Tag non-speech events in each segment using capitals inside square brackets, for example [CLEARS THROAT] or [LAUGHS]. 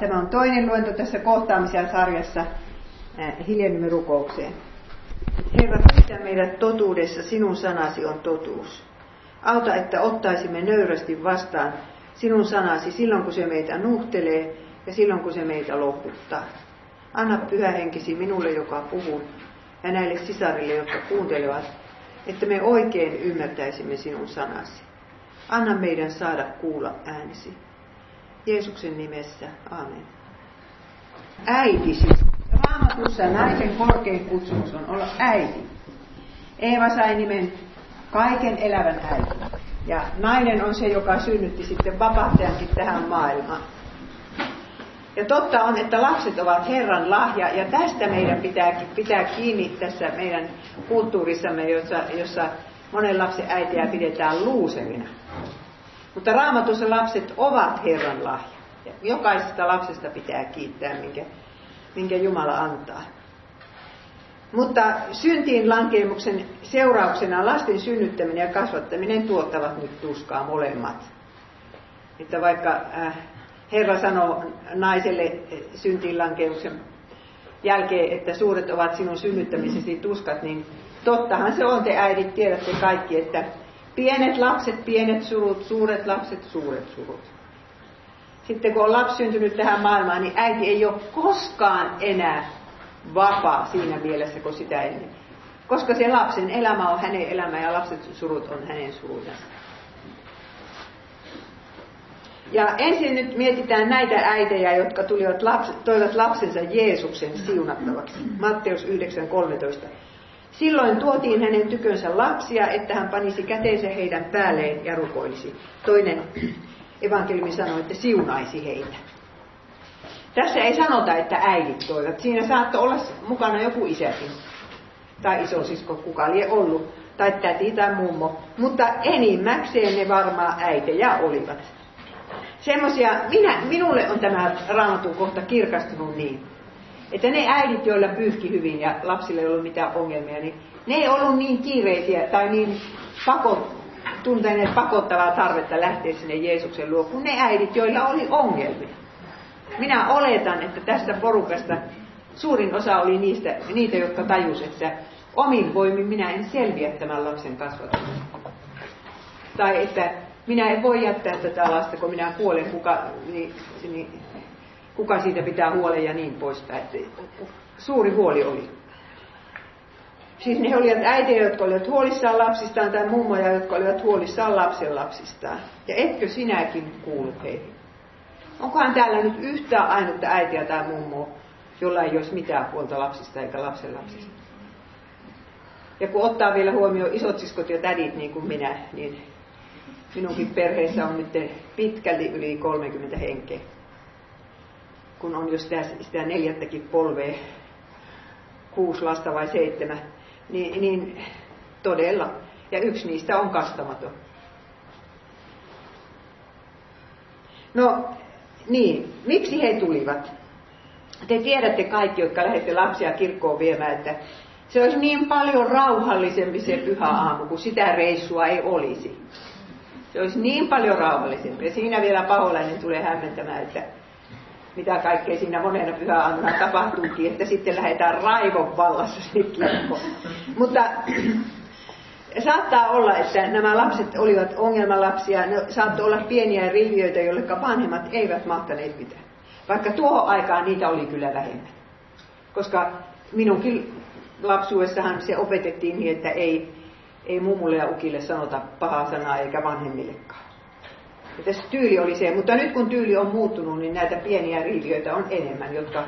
Tämä on toinen luento tässä kohtaamisen sarjassa hiljennymme rukoukseen. Herra, pistä meidät totuudessa, sinun sanasi on totuus. Auta, että ottaisimme nöyrästi vastaan sinun sanasi silloin, kun se meitä nuhtelee ja silloin, kun se meitä lohuttaa. Anna pyhä henkisi minulle, joka puhuu, ja näille sisarille, jotka kuuntelevat, että me oikein ymmärtäisimme sinun sanasi. Anna meidän saada kuulla äänesi. Jeesuksen nimessä, amen. Äiti siis. Raamatussa naisen korkein kutsumus on olla äiti. Eeva sai nimen kaiken elävän äiti. Ja nainen on se, joka synnytti sitten vapahtajankin tähän maailmaan. Ja totta on, että lapset ovat Herran lahja, ja tästä meidän pitää, pitää kiinni tässä meidän kulttuurissamme, jossa, jossa monen lapsen äitiä pidetään luuserina. Mutta raamatussa lapset ovat Herran lahja. Ja jokaisesta lapsesta pitää kiittää, minkä, minkä Jumala antaa. Mutta syntiin lankeemuksen seurauksena lasten synnyttäminen ja kasvattaminen tuottavat nyt tuskaa molemmat. Että vaikka äh, Herra sanoo naiselle syntiin lankeemuksen jälkeen, että suuret ovat sinun synnyttämisesi tuskat, niin tottahan se on te äidit, tiedätte kaikki, että Pienet lapset, pienet surut, suuret lapset, suuret surut. Sitten kun on lapsi syntynyt tähän maailmaan, niin äiti ei ole koskaan enää vapaa siinä mielessä kuin sitä ennen. Koska se lapsen elämä on hänen elämä ja lapset surut on hänen surujansa. Ja ensin nyt mietitään näitä äitejä, jotka tulivat laps, toivat lapsensa Jeesuksen siunattavaksi. Matteus 9.13. Silloin tuotiin hänen tykönsä lapsia, että hän panisi käteensä heidän päälleen ja rukoilisi. Toinen evankeliumi sanoi, että siunaisi heitä. Tässä ei sanota, että äidit toivat. Siinä saattoi olla mukana joku isäkin. Tai isosisko, kuka lie ollut. Tai täti tai mummo. Mutta enimmäkseen ne varmaan äitejä olivat. Semmosia, minä, minulle on tämä raamatun kohta kirkastunut niin, että ne äidit, joilla pyyhki hyvin ja lapsille ei ollut mitään ongelmia, niin ne ei ollut niin kiireisiä tai niin pakot, tunteneet pakottavaa tarvetta lähteä sinne Jeesuksen luo, kuin ne äidit, joilla oli ongelmia. Minä oletan, että tästä porukasta suurin osa oli niistä, niitä, jotka tajus, että omin voimin minä en selviä tämän lapsen kasvattamista. Tai että minä en voi jättää tätä lasta, kun minä kuolen, kuka, niin, niin kuka siitä pitää huolen ja niin poispäin. Suuri huoli oli. Siis ne olivat äitejä, jotka olivat huolissaan lapsistaan, tai mummoja, jotka olivat huolissaan lapsen lapsistaan. Ja etkö sinäkin kuulu heihin? Onkohan täällä nyt yhtään ainutta äitiä tai mummoa, jolla ei olisi mitään huolta lapsista eikä lapsen lapsista? Ja kun ottaa vielä huomioon isot siskot ja tädit niin kuin minä, niin minunkin perheessä on nyt pitkälti yli 30 henkeä kun on jo sitä, sitä neljättäkin polvea, kuusi lasta vai seitsemän, niin, niin todella. Ja yksi niistä on kastamaton. No niin, miksi he tulivat? Te tiedätte kaikki, jotka lähdette lapsia kirkkoon viemään, että se olisi niin paljon rauhallisempi se pyhä aamu, kun sitä reissua ei olisi. Se olisi niin paljon rauhallisempi. Ja siinä vielä paholainen tulee hämmentämään, että mitä kaikkea siinä monena pyhäaamuna tapahtuukin, että sitten lähdetään raivon vallassa. Mutta saattaa olla, että nämä lapset olivat ongelmalapsia, ne saattoi olla pieniä riviöitä, joille vanhemmat eivät mahtaneet mitään. Vaikka tuohon aikaan niitä oli kyllä vähemmän. Koska minunkin lapsuudessahan se opetettiin niin, että ei, ei mummulle ja ukille sanota pahaa sanaa eikä vanhemmillekaan. Ja tässä tyyli oli se, mutta nyt kun tyyli on muuttunut, niin näitä pieniä riiviöitä on enemmän, jotka,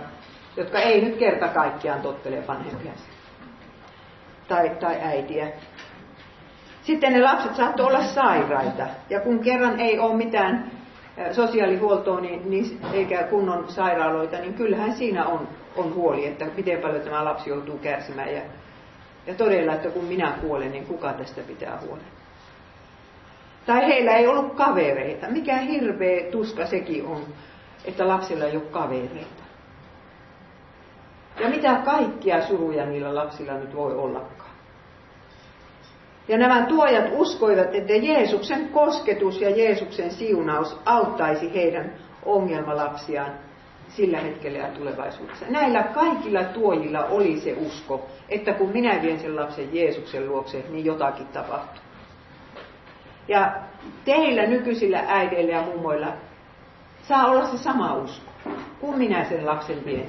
jotka ei nyt kerta kaikkiaan tottele vanhempiansa. Tai, tai äitiä. Sitten ne lapset saattoi olla sairaita. Ja kun kerran ei ole mitään sosiaalihuoltoa niin, niin, eikä kunnon sairaaloita, niin kyllähän siinä on, on huoli, että miten paljon tämä lapsi joutuu kärsimään. Ja, ja todella, että kun minä kuolen, niin kuka tästä pitää huolen. Tai heillä ei ollut kavereita. Mikä hirveä tuska sekin on, että lapsilla ei ole kavereita. Ja mitä kaikkia suruja niillä lapsilla nyt voi ollakaan. Ja nämä tuojat uskoivat, että Jeesuksen kosketus ja Jeesuksen siunaus auttaisi heidän ongelmalapsiaan sillä hetkellä ja tulevaisuudessa. Näillä kaikilla tuojilla oli se usko, että kun minä vien sen lapsen Jeesuksen luokse, niin jotakin tapahtuu. Ja teillä nykyisillä äideillä ja mummoilla saa olla se sama usko, kun minä sen lapsen vien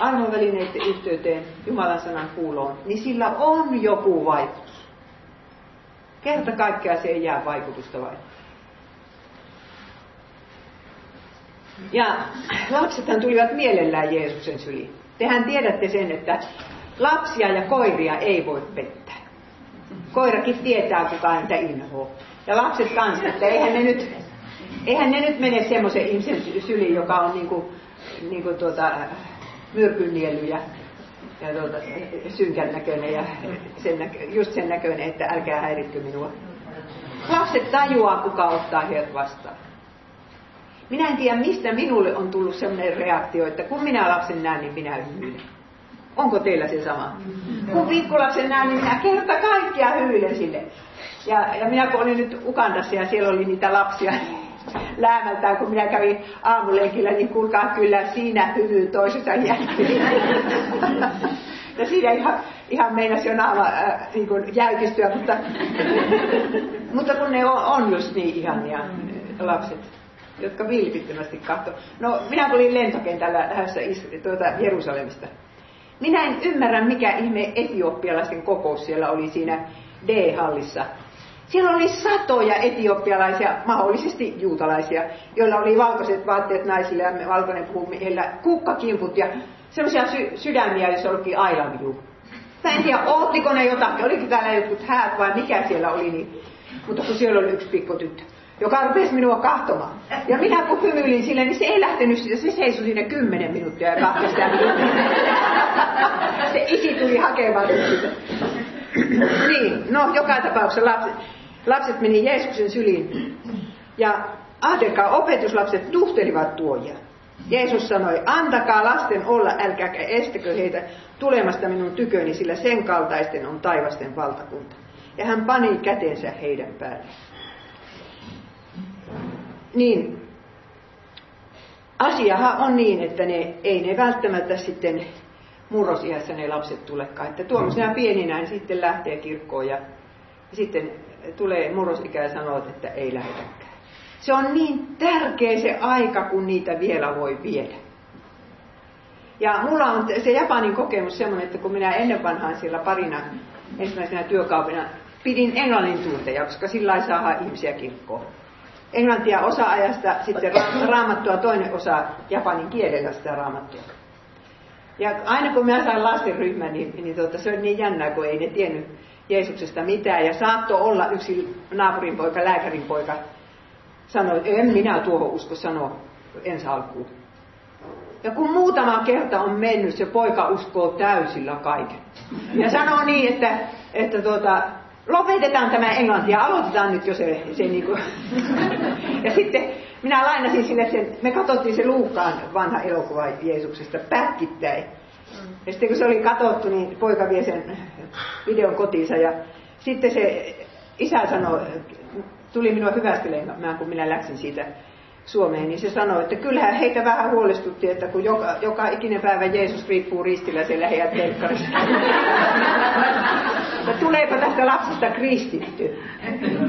armovälineiden yhteyteen Jumalan sanan kuuloon, niin sillä on joku vaikutus. Kerta kaikkea se ei jää vaikutusta vain. Ja lapsethan tulivat mielellään Jeesuksen syliin. Tehän tiedätte sen, että lapsia ja koiria ei voi pettää. Koirakin tietää, kuka häntä inhoaa. Ja lapset kanssa, että eihän ne nyt, eihän ne nyt mene semmoisen ihmisen syliin, joka on niinku, niinku tuota, myrkynniely ja, ja tuota, synkän näköinen ja sen näkö, just sen näköinen, että älkää häiritkö minua. Lapset tajuaa, kuka ottaa heidät vastaan. Minä en tiedä, mistä minulle on tullut sellainen reaktio, että kun minä lapsen näen, niin minä hymyilen. Onko teillä se sama? Kun pikkulapsen näen, niin minä kerta kaikkia hymyilen sille. Ja, ja minä kun olin nyt Ukandassa ja siellä oli niitä lapsia [LAUGHS] läämältään, kun minä kävin aamulenkillä, niin kuulkaa kyllä siinä hyvyy toisensa jälkeen. [LAUGHS] ja siinä ihan, ihan meinasi jo naama äh, niin jäykistyä, mutta, [LAUGHS] mutta kun ne on, on just niin ihania lapset jotka vilpittömästi katso. No, minä tulin lentokentällä lähdössä tuota Jerusalemista. Minä en ymmärrä, mikä ihme etioppialaisten kokous siellä oli siinä D-hallissa. Siellä oli satoja etioppialaisia, mahdollisesti juutalaisia, joilla oli valkoiset vaatteet naisille ja valkoinen puu miehillä, kukkakimput ja sellaisia sy- sydämiä, joissa olikin I love you. Mä en tiedä, oottiko ne jotakin, olikin täällä jotkut häät vai mikä siellä oli, niin, mutta kun siellä oli yksi pikku tyttö joka rupesi minua kahtomaan. Ja minä kun hymyilin sille, niin se ei lähtenyt siitä, se seisoi siinä kymmenen minuuttia ja kahtoi sitä Se isi tuli hakemaan sitä. [COUGHS] niin, no joka tapauksessa lapset, lapset meni Jeesuksen syliin. Ja ajatelkaa, opetuslapset tuhtelivat tuojia. Jeesus sanoi, antakaa lasten olla, älkääkä estäkö heitä tulemasta minun tyköni, sillä sen kaltaisten on taivasten valtakunta. Ja hän pani kätensä heidän päälle niin asiahan on niin, että ne, ei ne välttämättä sitten murrosiässä ne lapset tulekaan. Että tuommoisena pieninä niin sitten lähtee kirkkoon ja, ja sitten tulee murrosikä ja sanoo, että ei lähetäkään. Se on niin tärkeä se aika, kun niitä vielä voi viedä. Ja mulla on se Japanin kokemus semmoinen, että kun minä ennen vanhaan siellä parina ensimmäisenä työkaupina pidin englannin tunteja, koska sillä ei saa ihmisiä kirkkoon englantia osa-ajasta, sitten raamattua toinen osa japanin kielellä sitä raamattua. Ja aina kun mä sain lastenryhmän, niin, niin tota, se oli niin jännää, kun ei ne tiennyt Jeesuksesta mitään. Ja saattoi olla yksi naapurin poika, lääkärin poika, sanoi, että en minä tuohon usko sanoa ensi alkuun. Ja kun muutama kerta on mennyt, se poika uskoo täysillä kaiken. Ja sanoo niin, että, että tuota, lopetetaan tämä englanti ja aloitetaan nyt jo se, se niin kuin. [LAUGHS] Ja sitten minä lainasin sille sen, me katsottiin se Luukkaan vanha elokuva Jeesuksesta pätkittäin. Ja sitten kun se oli katsottu, niin poika vie sen videon kotiinsa ja sitten se isä sanoi, tuli minua hyvästelemään, kun minä läksin siitä Suomeen, niin se sanoi, että kyllähän heitä vähän huolestutti, että kun joka, joka ikinen päivä Jeesus riippuu ristillä siellä heidän telkkarissa. [LAUGHS] että tuleeko tästä lapsesta kristitty.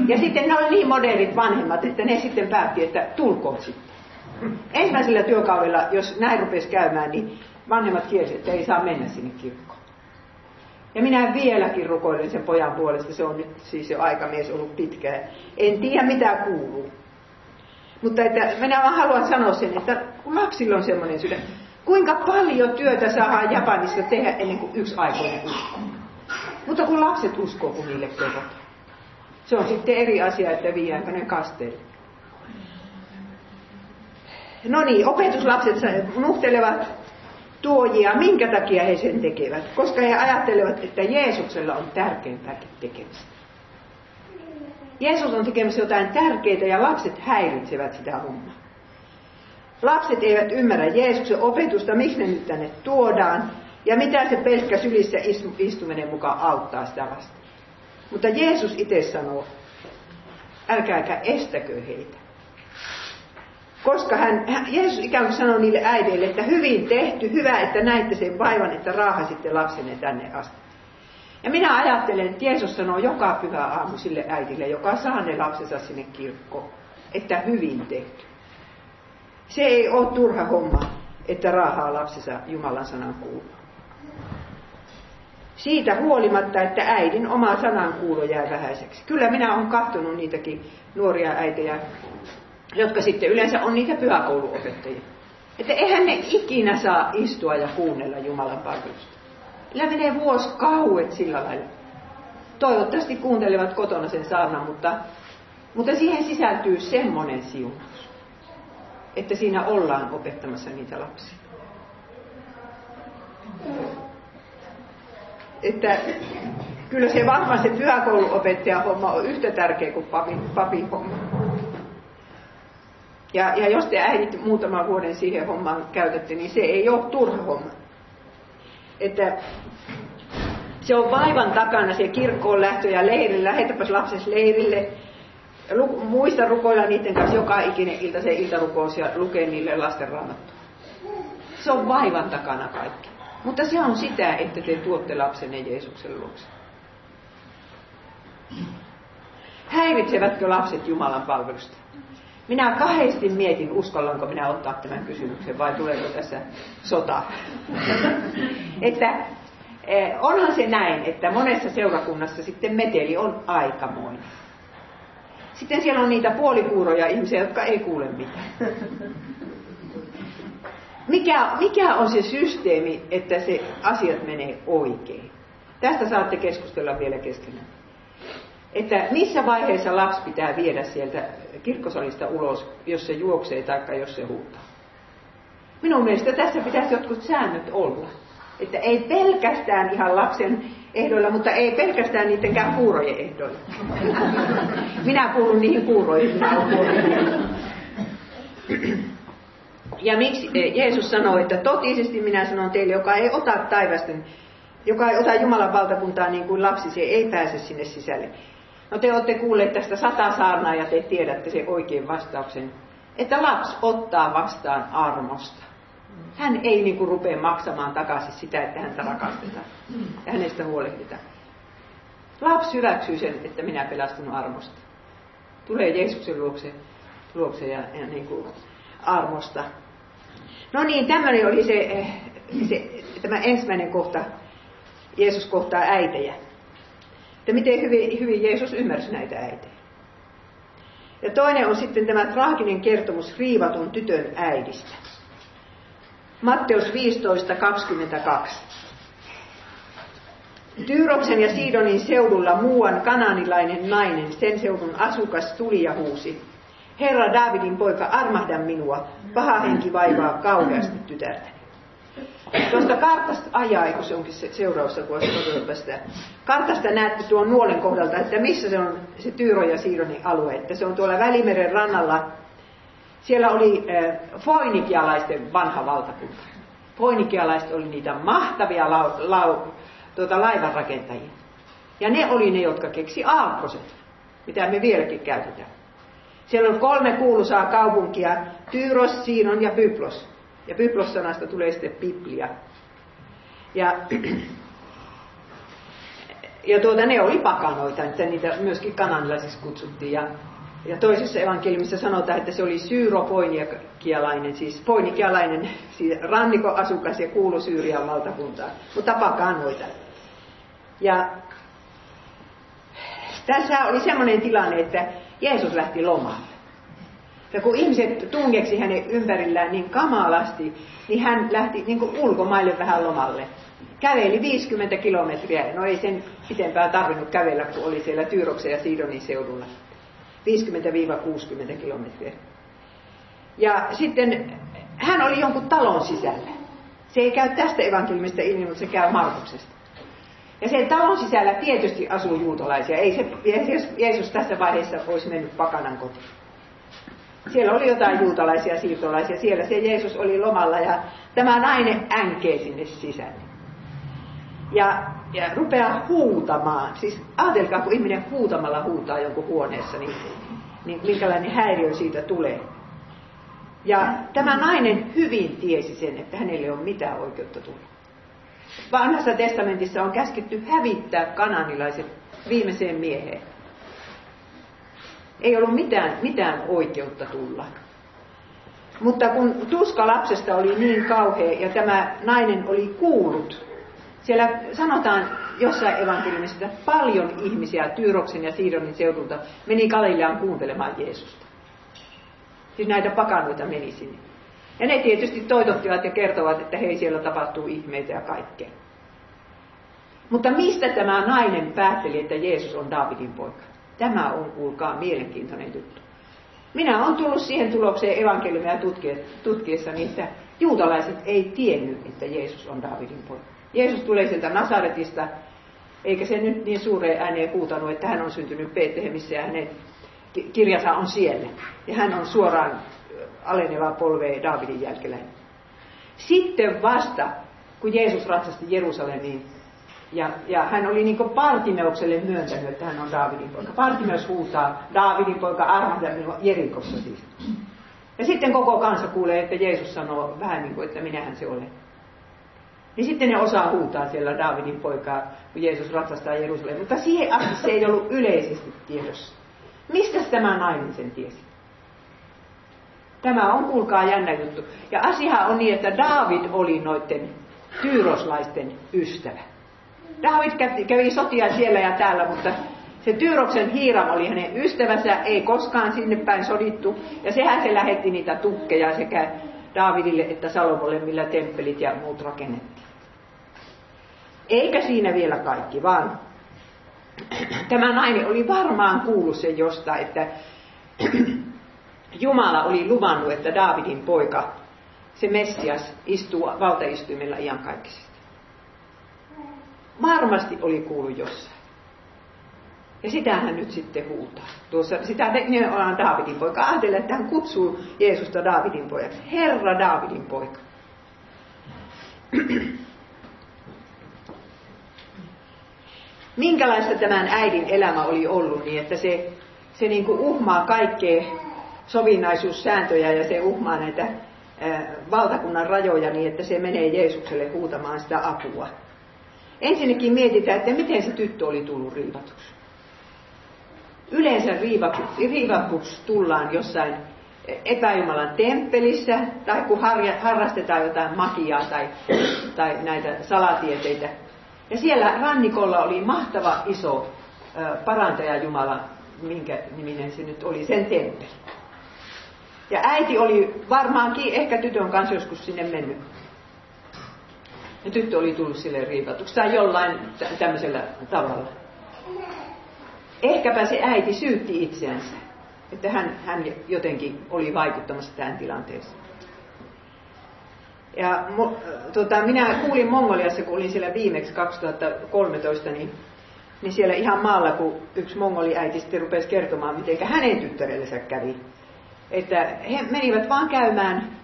Ja sitten ne oli niin modernit vanhemmat, että ne sitten päätti, että tulkoon sitten. Ensimmäisellä työkaudella, jos näin rupesi käymään, niin vanhemmat kielsivät, että ei saa mennä sinne kirkkoon. Ja minä vieläkin rukoilen sen pojan puolesta, se on nyt siis jo aikamies ollut pitkään. En tiedä mitä kuuluu. Mutta että minä vaan haluan sanoa sen, että kun lapsilla on semmoinen sydän, kuinka paljon työtä saadaan Japanissa tehdä ennen kuin yksi aikuinen uskoo. Mutta kun lapset uskoo, kun niille kerrotaan. Se on sitten eri asia, että viiäänkö ne kasteelle. No niin, opetuslapset nuhtelevat tuojia. Minkä takia he sen tekevät? Koska he ajattelevat, että Jeesuksella on tärkeimpääkin tekemistä. Jeesus on tekemässä jotain tärkeää ja lapset häiritsevät sitä hommaa. Lapset eivät ymmärrä Jeesuksen opetusta, miksi ne nyt tänne tuodaan ja mitä se pelkkä sylissä istuminen mukaan auttaa sitä vastaan. Mutta Jeesus itse sanoo, älkääkä estäkö heitä. koska hän, Jeesus ikään kuin sanoi niille äideille, että hyvin tehty, hyvä, että näitte sen vaivan, että raahasitte lapsenne tänne asti. Ja minä ajattelen, että Jeesus sanoo joka pyhä aamu sille äidille, joka saa ne lapsensa sinne kirkkoon, että hyvin tehty. Se ei ole turha homma, että raahaa lapsensa Jumalan sanan kuulua. Siitä huolimatta, että äidin oma sanan kuulo jää vähäiseksi. Kyllä minä olen kahtonut niitäkin nuoria äitejä, jotka sitten yleensä on niitä pyhäkouluopettajia. Että eihän ne ikinä saa istua ja kuunnella Jumalan palvelusta. Kyllä menee vuosi kauet sillä lailla. Toivottavasti kuuntelevat kotona sen saarnan, mutta, mutta siihen sisältyy semmoinen siunaus, että siinä ollaan opettamassa niitä lapsia. Että kyllä se varmaan se pyhäkouluopettajan homma on yhtä tärkeä kuin papin, papin homma. Ja, ja jos te äidit muutaman vuoden siihen hommaan käytätte, niin se ei ole turha homma. Että se on vaivan takana se kirkkoon lähtö ja leiri, lähetäpäs lapsesi leirille. Muista rukoilla niiden kanssa joka ikinen ilta se iltarukous ja lukee niille lasten raamattua. Se on vaivan takana kaikki. Mutta se on sitä, että te tuotte lapsenne Jeesuksen luokse. Häiritsevätkö lapset Jumalan palvelusta? Minä kahdesti mietin, uskallanko minä ottaa tämän kysymyksen vai tuleeko tässä sota. [LAUGHS] että eh, onhan se näin, että monessa seurakunnassa sitten meteli on aikamoinen. Sitten siellä on niitä puolikuuroja ihmisiä, jotka ei kuule mitään. [LAUGHS] Mikä, mikä on se systeemi, että se asiat menee oikein? Tästä saatte keskustella vielä keskenään että missä vaiheessa lapsi pitää viedä sieltä kirkkosalista ulos, jos se juoksee tai jos se huutaa. Minun mielestä tässä pitäisi jotkut säännöt olla. Että ei pelkästään ihan lapsen ehdoilla, mutta ei pelkästään niidenkään kuurojen ehdoilla. Minä kuulun niihin kuuroihin. Ja miksi Jeesus sanoi, että totisesti minä sanon teille, joka ei ota taivasten, joka ei ota Jumalan valtakuntaa niin kuin lapsi, se ei pääse sinne sisälle. No te olette kuulleet tästä sata saarnaa ja te tiedätte sen oikein vastauksen, että lapsi ottaa vastaan armosta. Hän ei niin kuin rupea maksamaan takaisin sitä, että häntä rakastetaan ja hänestä huolehditaan. Lapsi hyväksyy sen, että minä pelastun armosta. Tulee Jeesuksen luokse, luokse ja, ja niin kuin armosta. No niin, tämmöinen oli se, se, tämä ensimmäinen kohta. Jeesus kohtaa äitejä että miten hyvin, hyvin Jeesus ymmärsi näitä äitejä. Ja toinen on sitten tämä traaginen kertomus riivatun tytön äidistä. Matteus 15.22. Tyyroksen ja Siidonin seudulla muuan kananilainen nainen, sen seudun asukas, tuli ja huusi. Herra Davidin poika, armahda minua, paha henki vaivaa kauheasti tytärtäni. Tuosta kartasta, ajaa, kun se onkin se seuraavassa kuvassa. Kartasta näette tuon nuolen kohdalta, että missä se on se Tyyro ja Siironin alue. Että se on tuolla Välimeren rannalla. Siellä oli äh, foinikialaisten vanha valtakunta. Foinikialaiset oli niitä mahtavia lau, lau, tuota, laivanrakentajia. Ja ne oli ne, jotka keksi aalkoset, mitä me vieläkin käytetään. Siellä on kolme kuuluisaa kaupunkia, Tyyros, Siinon ja Byblos. Ja Byblos-sanasta tulee sitten Biblia. Ja, [CLEARS THROAT] ja tuota, ne oli pakanoita, että niitä myöskin kananilaisiksi kutsuttiin. Ja, ja toisessa evankeliumissa sanotaan, että se oli syyropoinikialainen, siis poinikialainen, [LAUGHS] siis rannikoasukas ja kuulu Syyrian valtakuntaan, mutta pakanoita. Ja tässä oli semmoinen tilanne, että Jeesus lähti lomalle. Ja kun ihmiset tungeksi hänen ympärillään niin kamalasti, niin hän lähti niin kuin ulkomaille vähän lomalle. Käveli 50 kilometriä, no ei sen pitempään tarvinnut kävellä, kun oli siellä Tyyroksen ja Siidonin seudulla. 50-60 kilometriä. Ja sitten hän oli jonkun talon sisällä. Se ei käy tästä evankeliumista ilmi, mutta se käy Markuksesta. Ja sen talon sisällä tietysti asuu juutalaisia. Ei se Jeesus tässä vaiheessa olisi mennyt pakanan kotiin. Siellä oli jotain juutalaisia siirtolaisia, siellä se Jeesus oli lomalla ja tämä nainen änkee sinne sisälle. Ja, ja rupeaa huutamaan. Siis ajatelkaa, kun ihminen huutamalla huutaa jonkun huoneessa, niin, niin minkälainen häiriö siitä tulee. Ja tämä nainen hyvin tiesi sen, että hänelle on mitään oikeutta tulla. Vanhassa testamentissa on käsketty hävittää kananilaiset viimeiseen mieheen. Ei ollut mitään, mitään oikeutta tulla. Mutta kun tuska lapsesta oli niin kauhea ja tämä nainen oli kuullut, siellä sanotaan jossain evankeliumissa, että paljon ihmisiä Tyyroksen ja Siidonin seudulta meni Galileaan kuuntelemaan Jeesusta. Siis näitä pakanoita meni sinne. Ja ne tietysti toitottivat ja kertovat, että hei siellä tapahtuu ihmeitä ja kaikkea. Mutta mistä tämä nainen päätteli, että Jeesus on Daavidin poika? Tämä on, kuulkaa, mielenkiintoinen juttu. Minä olen tullut siihen tulokseen evankeliumia tutkiessani, että juutalaiset ei tiennyt, että Jeesus on Daavidin poika. Jeesus tulee sieltä Nasaretista, eikä se nyt niin suureen ääneen huutanut, että hän on syntynyt Betlehemissä ja hänen kirjansa on siellä. Ja hän on suoraan aleneva polve Daavidin jälkellä. Sitten vasta, kun Jeesus ratsasti Jerusalemiin, ja, ja hän oli niin Partimeukselle myöntänyt, että hän on Daavidin poika. Partimeus huutaa, Daavidin poika, armahda minua Jerikossa siis. Ja sitten koko kansa kuulee, että Jeesus sanoo vähän niin kuin, että minähän se olen. Niin sitten ne osaa huutaa siellä Daavidin poikaa, kun Jeesus ratsastaa Jerusalemiin. Mutta siihen asti se ei ollut yleisesti tiedossa. Mistä tämä nainen sen tiesi? Tämä on, kuulkaa, jännä juttu. Ja asia on niin, että David oli noiden tyyroslaisten ystävä. David kävi sotia siellä ja täällä, mutta se Tyyroksen Hiiram oli hänen ystävänsä, ei koskaan sinne päin sodittu. Ja sehän se lähetti niitä tukkeja sekä Daavidille että Salomolle, millä temppelit ja muut rakennettiin. Eikä siinä vielä kaikki, vaan [CLEARS THROAT] tämä nainen oli varmaan kuullut sen jostain, että [CLEARS THROAT] Jumala oli luvannut, että Daavidin poika, se Messias, istuu valtaistuimella iankaikkisesti. Varmasti oli kuullut jossain. Ja sitä hän nyt sitten huutaa. Tuossa, sitä on Daavidin poika. Ajatella, että hän kutsuu Jeesusta Daavidin pojaksi. Herra Daavidin poika. Minkälaista tämän äidin elämä oli ollut niin, että se, se niin kuin uhmaa kaikkea sovinnaisuussääntöjä ja se uhmaa näitä valtakunnan rajoja niin, että se menee Jeesukselle huutamaan sitä apua. Ensinnäkin mietitään, että miten se tyttö oli tullut riivatuksi. Yleensä riivatuksi tullaan jossain epäjumalan temppelissä, tai kun harrastetaan jotain magiaa tai, tai näitä salatieteitä. Ja siellä rannikolla oli mahtava iso parantaja Jumala, minkä niminen se nyt oli, sen temppeli. Ja äiti oli varmaankin ehkä tytön kanssa joskus sinne mennyt. Ja tyttö oli tullut sille riipatuksi tai jollain tämmöisellä tavalla. Ehkäpä se äiti syytti itseänsä, että hän, hän jotenkin oli vaikuttamassa tähän tilanteeseen. Ja tota, minä kuulin Mongoliassa, kun olin siellä viimeksi 2013, niin, niin siellä ihan maalla, kun yksi mongoliäiti sitten rupesi kertomaan, miten hänen tyttärellensä kävi. Että he menivät vaan käymään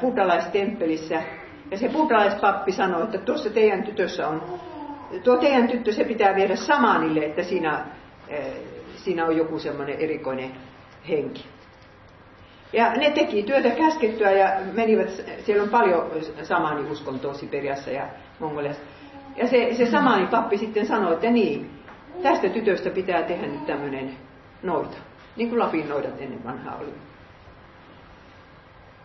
buddhalaistemppelissä ja se buddhalaispappi sanoi, että tuossa teidän tytössä on, tuo teidän tyttö se pitää viedä samanille, että siinä, siinä on joku semmoinen erikoinen henki. Ja ne teki työtä käskettyä ja menivät, siellä on paljon samani uskontoa Siperiassa ja Mongoliassa. Ja se, se samani pappi sitten sanoi, että niin, tästä tytöstä pitää tehdä nyt tämmöinen noita, niin kuin Lapin noidat ennen vanhaa oli.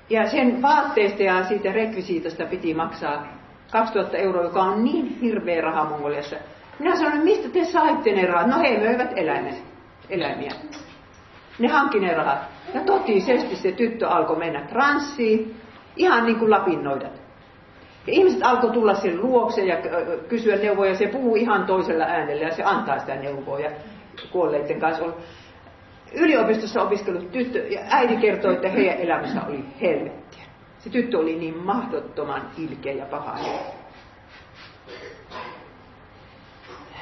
Ja sen vaatteista ja siitä rekvisiitosta piti maksaa 2000 euroa, joka on niin hirveä raha Mongoliassa. Minä sanoin, mistä te saitte ne rahat? No he möivät eläimet, eläimiä. Ne hankki ne rahat. Ja totisesti se tyttö alkoi mennä transsiin, ihan niin kuin lapinnoidat. Ja ihmiset alkoi tulla sen luokse ja kysyä neuvoja. Se puhuu ihan toisella äänellä ja se antaa sitä neuvoa. Ja kuolleiden kanssa yliopistossa opiskellut tyttö, ja äiti kertoi, että heidän elämässä oli helvettiä. Se tyttö oli niin mahdottoman ilkeä ja paha.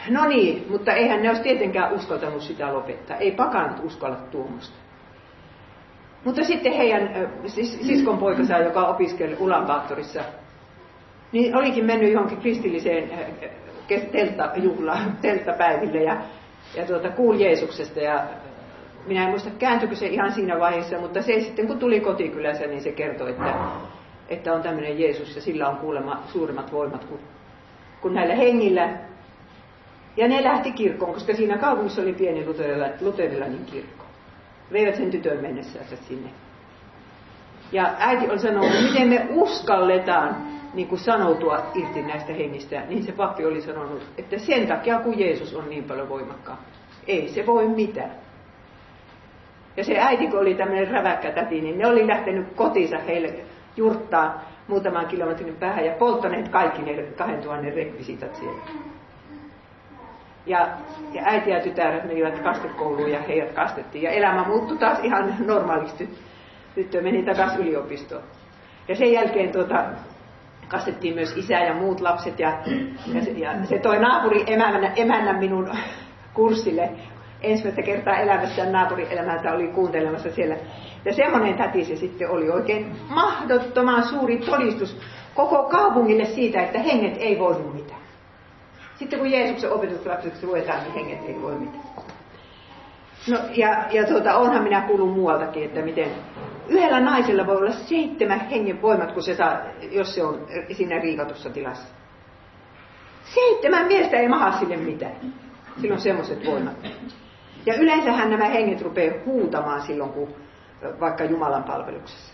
No niin, mutta eihän ne olisi tietenkään uskaltanut sitä lopettaa. Ei pakanat uskalla tuommoista. Mutta sitten heidän sis, siskon poikansa, joka opiskeli Ulaanbaattorissa, niin olikin mennyt johonkin kristilliseen telttajuhlaan, telttapäiville ja, ja tuota, kuuli Jeesuksesta ja minä en muista kääntyykö se ihan siinä vaiheessa, mutta se sitten kun tuli kotikylässä, niin se kertoi, että, että on tämmöinen Jeesus ja sillä on kuulemma suuremmat voimat kuin, kuin näillä hengillä. Ja ne lähti kirkkoon, koska siinä kaupungissa oli pieni luterilainen kirkko. Veivät sen tytön mennessänsä sinne. Ja äiti oli sanonut, miten me uskalletaan niin kuin sanoutua irti näistä hengistä, niin se pappi oli sanonut, että sen takia kun Jeesus on niin paljon voimakkaan, ei se voi mitään. Ja se äiti, kun oli tämmöinen räväkkä täti, niin ne oli lähtenyt kotiinsa heille jurttaa muutaman kilometrin päähän ja polttaneet kaikki ne 2000 rekvisitat siellä. Ja, ja äiti ja tytäret menivät kastekouluun ja heidät kastettiin. Ja elämä muuttui taas ihan normaalisti. Tyttö meni takaisin yliopistoon. Ja sen jälkeen tuota, kastettiin myös isä ja muut lapset. Ja, ja, se, ja se toi naapuri emännä, emännä minun kurssille ensimmäistä kertaa elämässään naapurielämältä oli kuuntelemassa siellä. Ja semmoinen täti se sitten oli oikein mahdottoman suuri todistus koko kaupungille siitä, että henget ei voinut mitään. Sitten kun Jeesuksen opetuslapseksi luetaan, niin henget ei voi mitään. No, ja, ja tuota, onhan minä kuullut muualtakin, että miten yhdellä naisella voi olla seitsemän hengen voimat, kun se saa, jos se on siinä riikatussa tilassa. Seitsemän miestä ei maha sille mitään. Sillä on semmoiset voimat. Ja yleensähän nämä henget rupeaa huutamaan silloin, kun vaikka Jumalan palveluksessa.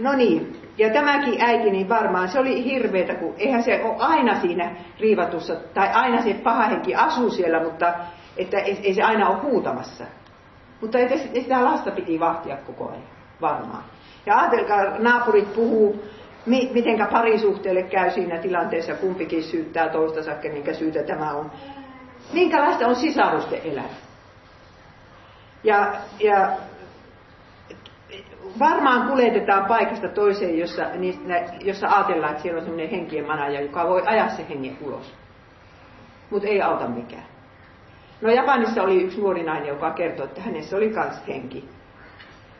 No niin, ja tämäkin äiti, niin varmaan se oli hirveetä, kun eihän se ole aina siinä riivatussa, tai aina se paha henki asuu siellä, mutta että ei, ei se aina ole huutamassa. Mutta että sitä lasta piti vahtia koko ajan, varmaan. Ja ajatelkaa, naapurit puhuu, mi, mitenkä parisuhteelle käy siinä tilanteessa, kumpikin syyttää toistansa, minkä syytä tämä on. Minkälaista on sisarusten elämä? Ja, ja varmaan kuljetetaan paikasta toiseen, jossa, jossa ajatellaan, että siellä on sellainen henkien manaja, joka voi ajaa se hengen ulos. Mutta ei auta mikään. No Japanissa oli yksi nuori nainen, joka kertoi, että hänessä oli myös henki.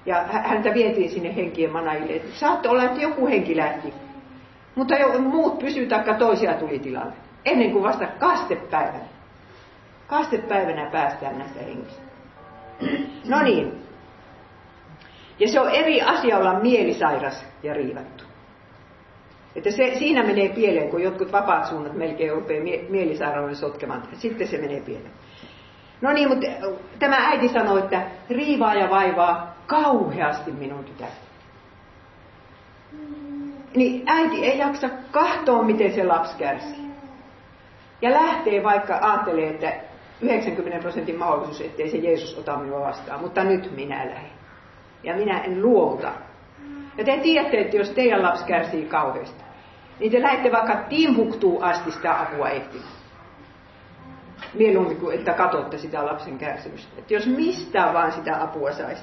Ja häntä vietiin sinne henkien manajille. Saattoi olla, että joku henki lähti. Mutta jo, muut pysyivät taikka toisia tuli tilalle. Ennen kuin vasta kastepäivänä. Kastepäivänä päästään näistä hengistä. No niin. Ja se on eri asia olla mielisairas ja riivattu. Että se, siinä menee pieleen, kun jotkut vapaat suunnat melkein rupeaa mie- mielisairaalan sotkemaan. Sitten se menee pieleen. No niin, mutta tämä äiti sanoi, että riivaa ja vaivaa kauheasti minun tytär. Niin äiti ei jaksa kahtoa, miten se lapsi kärsii. Ja lähtee vaikka ajattelee, että 90 prosentin mahdollisuus, ettei se Jeesus ota minua vastaan, mutta nyt minä lähden. Ja minä en luovuta. Ja te tiedätte, että jos teidän lapsi kärsii kauheasti, niin te lähdette vaikka Timbuktuun asti sitä apua etsimään. Mieluummin kuin että katsotte sitä lapsen kärsimystä. Että jos mistä vaan sitä apua saisi.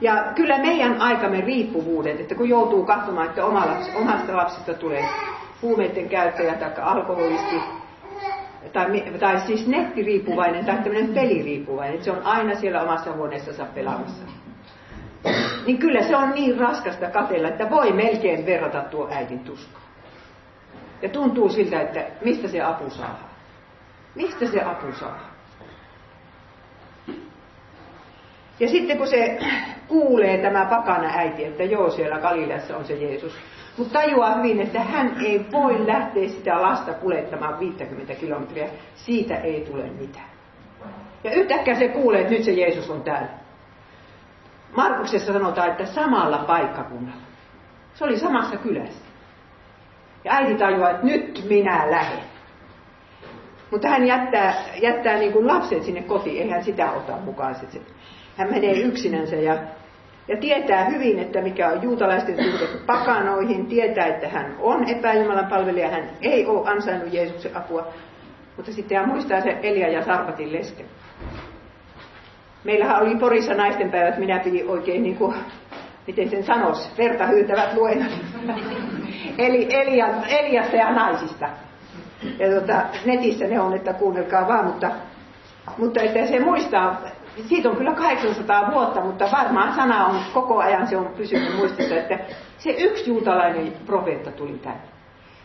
Ja kyllä meidän aikamme riippuvuudet, että kun joutuu katsomaan, että oma lapsi, omasta lapsesta tulee huumeiden käyttäjä tai alkoholisti, tai, tai siis nettiriippuvainen tai tämmöinen peliriippuvainen, että se on aina siellä omassa huoneessansa pelaamassa. Niin kyllä se on niin raskasta katella, että voi melkein verrata tuo äitin tuskaa. Ja tuntuu siltä, että mistä se apu saa. Mistä se apu saa? Ja sitten kun se kuulee tämä pakana äiti, että joo, siellä Galileassa on se Jeesus, mutta tajuaa hyvin, että hän ei voi lähteä sitä lasta kuljettamaan 50 kilometriä, siitä ei tule mitään. Ja yhtäkkiä se kuulee, että nyt se Jeesus on täällä. Markuksessa sanotaan, että samalla paikkakunnalla. Se oli samassa kylässä. Ja äiti tajuaa, että nyt minä lähden. Mutta hän jättää, jättää niin kuin lapset sinne kotiin, eihän sitä ota mukaan. Hän menee yksinänsä ja, ja tietää hyvin, että mikä on juutalaisten suhde pakanoihin, tietää, että hän on epäjumalan palvelija, hän ei ole ansainnut Jeesuksen apua. Mutta sitten hän muistaa se Elia ja Sarpatin lesken. Meillähän oli Porissa naistenpäivät, minä pidin oikein niin kuin, miten sen sanoisi, verta hyytävät luennot. Eli Elia, Eliasta ja naisista. Ja tuota, netissä ne on, että kuunnelkaa vaan, mutta, mutta että se muistaa, siitä on kyllä 800 vuotta, mutta varmaan sana on koko ajan se on pysynyt muistissa, että se yksi juutalainen profeetta tuli tänne.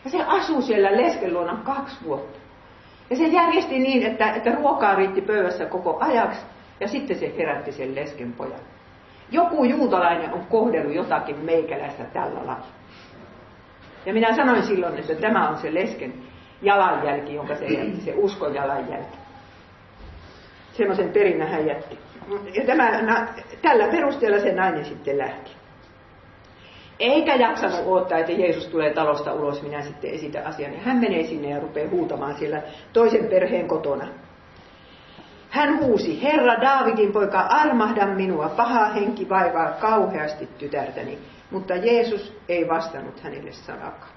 Ja se asuu siellä lesken luona kaksi vuotta. Ja se järjesti niin, että, että ruokaa riitti pöydässä koko ajaksi, ja sitten se herätti sen lesken pojan. Joku juutalainen on kohdellut jotakin meikäläistä tällä lailla. Ja minä sanoin silloin, että tämä on se lesken jalanjälki, jonka se jätti, se uskon jalanjälki. Semmoisen perinnän hän jätti. Ja tämä, na, tällä perusteella se nainen sitten lähti. Eikä jaksanut odottaa, että Jeesus tulee talosta ulos, minä sitten esitän asian. Ja hän menee sinne ja rupeaa huutamaan siellä toisen perheen kotona. Hän huusi, Herra Daavidin poika, armahda minua, paha henki vaivaa kauheasti tytärtäni. Mutta Jeesus ei vastannut hänelle sanakaan.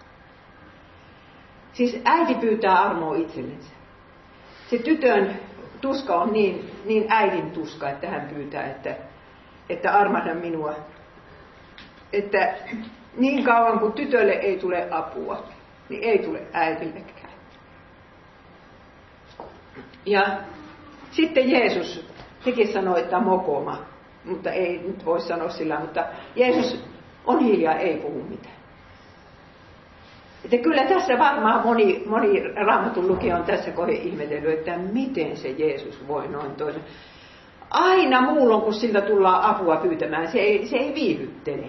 Siis äiti pyytää armoa itsellensä. Se tytön tuska on niin, niin äidin tuska, että hän pyytää, että, että armahda minua. Että niin kauan kuin tytölle ei tule apua, niin ei tule äidillekään. Ja sitten Jeesus, sekin sanoi, että mokoma, mutta ei nyt voi sanoa sillä, mutta Jeesus on hiljaa, ei puhu mitään. Että kyllä tässä varmaan moni, moni raamatun lukija on tässä kohdassa ihmetellyt, että miten se Jeesus voi noin toisen. Aina muulloin, kun siltä tullaan apua pyytämään, se ei, se ei viihyttele.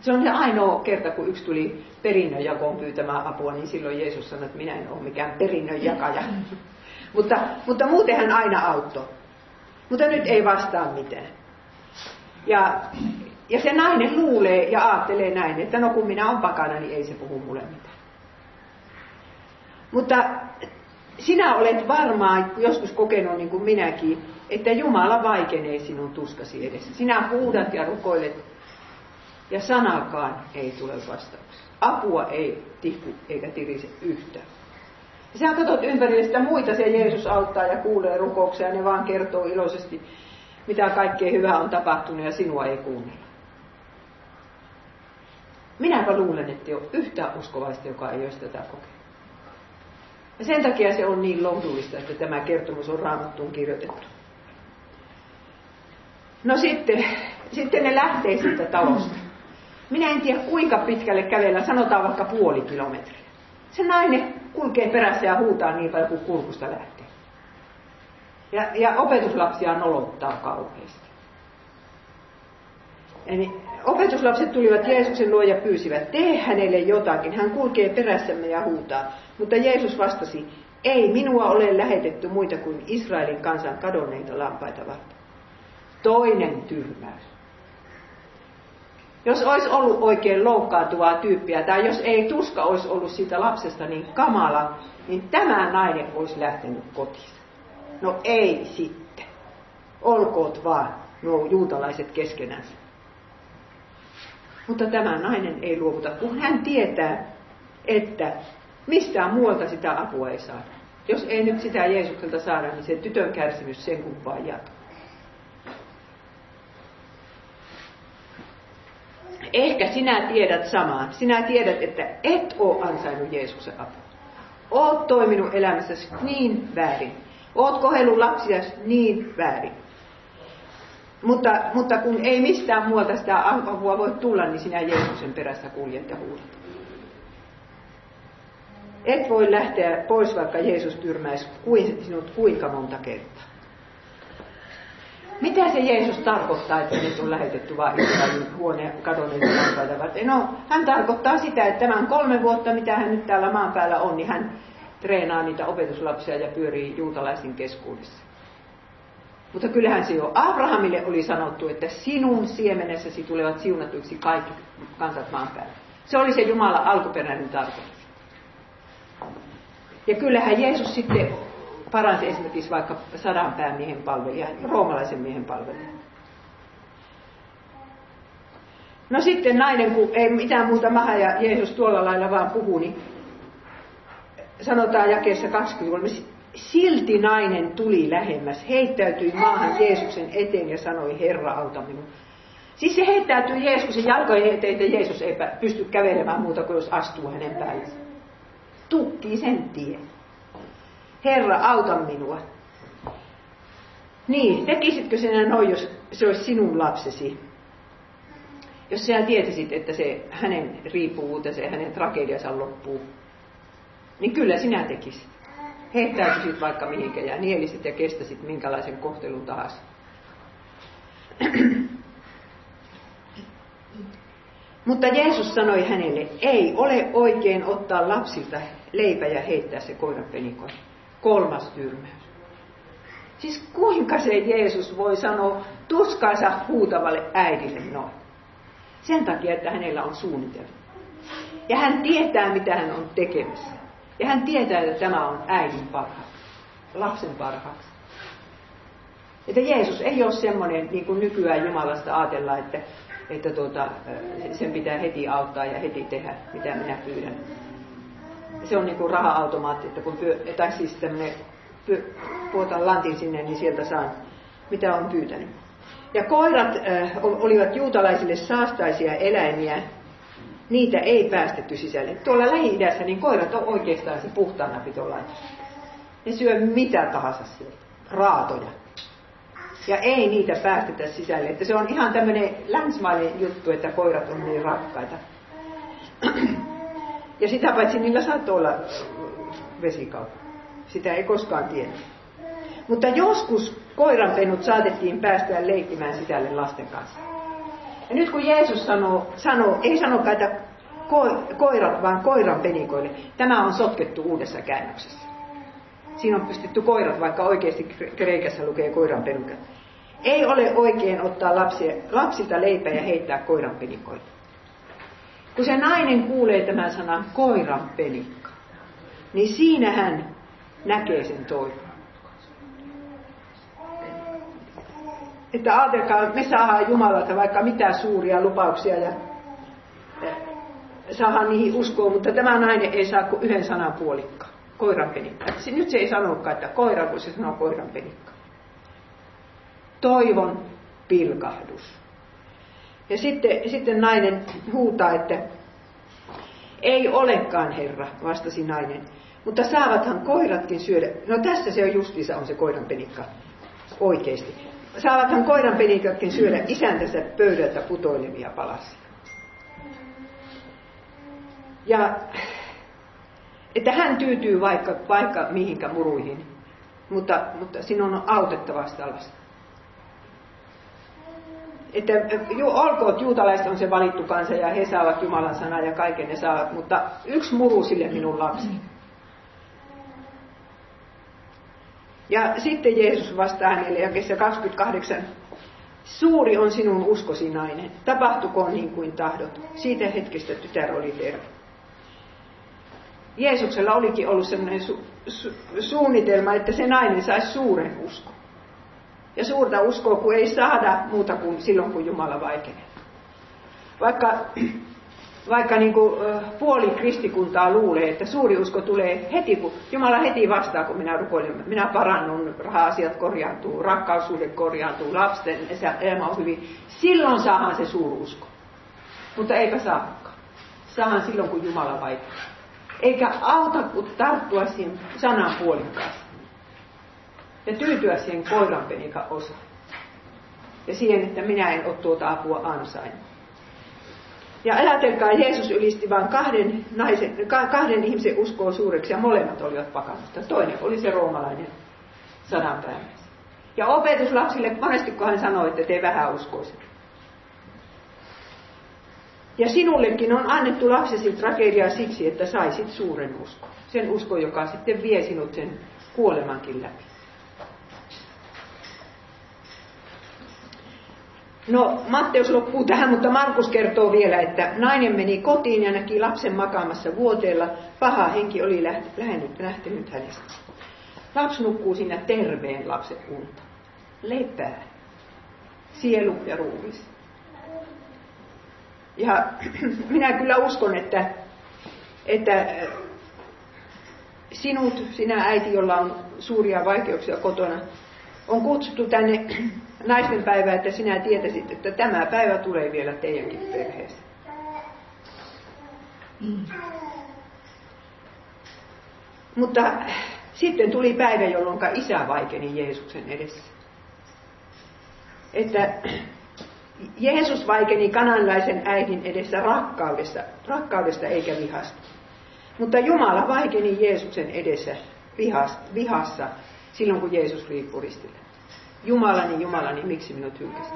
Se on se ainoa kerta, kun yksi tuli perinnönjakoon pyytämään apua, niin silloin Jeesus sanoi, että minä en ole mikään perinnönjakaja. [LAUGHS] mutta, mutta muuten hän aina auttoi. Mutta nyt ei vastaa mitään. Ja, ja se nainen luulee ja ajattelee näin, että no kun minä olen pakana, niin ei se puhu mulle mitään. Mutta sinä olet varmaan joskus kokenut niin kuin minäkin, että Jumala vaikenee sinun tuskasi edessä. Sinä huudat ja rukoilet ja sanakaan ei tule vastauksia. Apua ei tihku eikä tirise yhtään. Ja sä katsot ympärille sitä muita, se Jeesus auttaa ja kuulee rukouksia ja ne vaan kertoo iloisesti, mitä kaikkea hyvää on tapahtunut ja sinua ei kuunnella. Minäpä luulen, että ei ole yhtään uskovaista, joka ei olisi tätä kokenut. Ja sen takia se on niin lohdullista, että tämä kertomus on raamattuun kirjoitettu. No sitten, sitten ne lähtee siitä talosta. Minä en tiedä kuinka pitkälle kävellä, sanotaan vaikka puoli kilometriä. Se nainen kulkee perässä ja huutaa niin paljon kuin kurkusta lähtee. Ja, ja opetuslapsia nolottaa kauheasti. Eli opetuslapset tulivat Jeesuksen luo ja pyysivät, tee hänelle jotakin, hän kulkee perässämme ja huutaa. Mutta Jeesus vastasi, ei minua ole lähetetty muita kuin Israelin kansan kadonneita lampaita varten. Toinen tyrmäys. Jos olisi ollut oikein loukkaantuvaa tyyppiä, tai jos ei tuska olisi ollut siitä lapsesta niin kamala, niin tämä nainen olisi lähtenyt kotiin. No ei sitten. Olkoot vaan nuo juutalaiset keskenänsä. Mutta tämä nainen ei luovuta, kun hän tietää, että mistään muualta sitä apua ei saada. Jos ei nyt sitä Jeesukselta saada, niin se tytön kärsimys sen kumpaan jatkuu. Ehkä sinä tiedät samaa. Sinä tiedät, että et ole ansainnut Jeesuksen apua. Oot toiminut elämässäsi niin väärin. Oot kohdellut lapsia niin väärin. Mutta, mutta kun ei mistään muualta sitä apua voi tulla, niin sinä Jeesuksen perässä kuljet ja huudat. Et voi lähteä pois, vaikka Jeesus tyrmäisi sinut kuinka monta kertaa. Mitä se Jeesus tarkoittaa, että nyt on lähetetty vain Israelin huoneen kadonneita? No, hän tarkoittaa sitä, että tämän kolme vuotta, mitä hän nyt täällä maan päällä on, niin hän treenaa niitä opetuslapsia ja pyörii juutalaisin keskuudessa. Mutta kyllähän se jo Abrahamille oli sanottu, että sinun siemenessäsi tulevat siunatuiksi kaikki kansat maan päällä. Se oli se Jumalan alkuperäinen tarkoitus. Ja kyllähän Jeesus sitten paransi esimerkiksi vaikka sadan päämiehen palvelijan, roomalaisen miehen palvelijan. No sitten nainen, kun ei mitään muuta maha ja Jeesus tuolla lailla vaan puhuu, niin sanotaan jakeessa 23, silti nainen tuli lähemmäs, heittäytyi maahan Jeesuksen eteen ja sanoi, Herra, auta minua. Siis se heittäytyi Jeesuksen jalkojen eteen, että Jeesus ei pysty kävelemään muuta kuin jos astuu hänen päälleen. Tukkii sen tien. Herra, auta minua. Niin, tekisitkö sinä noin, jos se olisi sinun lapsesi? Jos sinä tietisit, että se hänen riippuvuutensa ja hänen tragediansa loppuu, niin kyllä sinä tekisit. Heittäytyisit vaikka mihinkä ja nielisit ja kestäsit minkälaisen kohtelun tahansa. Mutta Jeesus sanoi hänelle, ei ole oikein ottaa lapsilta leipä ja heittää se koiranpenikoon. Kolmas tyrmäys. Siis kuinka se Jeesus voi sanoa tuskaansa huutavalle äidille noin? Sen takia, että hänellä on suunnitelma. Ja hän tietää, mitä hän on tekemässä. Ja hän tietää, että tämä on äidin parhaaksi, lapsen parhaaksi. Että Jeesus ei ole semmoinen, niin kuin nykyään Jumalasta ajatellaan, että, että tuota, sen pitää heti auttaa ja heti tehdä, mitä minä pyydän. Se on niin kuin raha-automaatti, että kun pyö, tai siis tämmöinen, puotan lantin sinne, niin sieltä saan, mitä on pyytänyt. Ja koirat äh, olivat juutalaisille saastaisia eläimiä, niitä ei päästetty sisälle. Tuolla Lähi-idässä niin koirat on oikeastaan se puhtaana pitolaitos. Ne syö mitä tahansa sieltä, raatoja. Ja ei niitä päästetä sisälle. Että se on ihan tämmöinen länsimainen juttu, että koirat on niin rakkaita. [CLEARS THROAT] Ja sitä paitsi niillä saattoi olla vesikauppa. Sitä ei koskaan tiedä. Mutta joskus koiranpennut saatettiin päästää leikkimään sisälle lasten kanssa. Ja nyt kun Jeesus sanoo, sanoo ei sanokaan, että ko, koirat, vaan koiran penikoille, tämä on sotkettu uudessa käännöksessä. Siinä on pystytty koirat, vaikka oikeasti kreikässä lukee koiran penukat. Ei ole oikein ottaa lapsia, lapsilta leipää ja heittää koiran penikoille. Kun se nainen kuulee tämän sanan koiran penikka, niin siinä hän näkee sen toivon. Että ajatelkaa, me saadaan Jumalalta vaikka mitä suuria lupauksia ja saadaan niihin uskoa, mutta tämä nainen ei saa kuin yhden sanan puolikka. Koiran penikka. Nyt se ei sanokaan, että koira, kun se sanoo koiran penikka. Toivon pilkahdus. Ja sitten, sitten nainen huutaa, että ei olekaan herra, vastasi nainen. Mutta saavathan koiratkin syödä. No tässä se on justiinsa on se koiran penikka. Saavathan koiran penikatkin syödä isäntänsä pöydältä putoilevia palasia. Ja että hän tyytyy vaikka, vaikka mihinkä muruihin, mutta, mutta sinun on autettava tällaista. Että ju, olkoot juutalaiset on se valittu kansa ja he saavat Jumalan sanaa ja kaiken ne saavat, mutta yksi muru sille minun lapsi. Ja sitten Jeesus vastaa hänelle jakessa 28. Suuri on sinun uskosi nainen, tapahtukoon niin kuin tahdot. Siitä hetkestä tytär oli terve. Jeesuksella olikin ollut sellainen su- su- suunnitelma, että se nainen saisi suuren uskon. Ja suurta uskoa, kun ei saada muuta kuin silloin, kun Jumala vaikenee. Vaikka vaikka niin kuin, puoli kristikuntaa luulee, että suuri usko tulee heti, kun Jumala heti vastaa, kun minä rukoilen. Minä parannun, raha-asiat korjaantuu, rakkaussuhde korjaantuu, lapsen elämä on hyvin. Silloin saahan se usko. Mutta eipä saakaan. Saahan silloin, kun Jumala vaikuttaa. Eikä auta kuin tarttua siihen sanan puolikkaasti. Ja tyytyä siihen koiranpenikan osaan. Ja siihen, että minä en ole tuota apua ansainnut. Ja ajatelkaa, Jeesus ylisti vain kahden, naisen, kahden ihmisen uskoa suureksi ja molemmat olivat pakannusta. Toinen oli se roomalainen sadanpäiväis. Ja opetuslapsille monesti kun hän sanoi, että te vähän uskoisit. Ja sinullekin on annettu lapsesi tragedia siksi, että saisit suuren uskon. Sen uskon, joka sitten vie sinut sen kuolemankin läpi. No, Matteus loppuu tähän, mutta Markus kertoo vielä, että nainen meni kotiin ja näki lapsen makaamassa vuoteella. Paha henki oli lähtenyt, lähtenyt hänestä. Lapsi nukkuu siinä terveen lapsen unta. Lepää. Sielu ja ruumis. Ja [CLEARS THROAT] minä kyllä uskon, että, että sinut, sinä äiti, jolla on suuria vaikeuksia kotona, on kutsuttu tänne naisten päivä, että sinä tietäisit, että tämä päivä tulee vielä teidänkin perheeseen. Mm. Mutta sitten tuli päivä, jolloin isä vaikeni Jeesuksen edessä. Että Jeesus vaikeni kananlaisen äidin edessä rakkaudesta, rakkaudesta eikä vihasta. Mutta Jumala vaikeni Jeesuksen edessä vihassa silloin, kun Jeesus riippui ristille. Jumalani, Jumalani, miksi minut hylkäsit?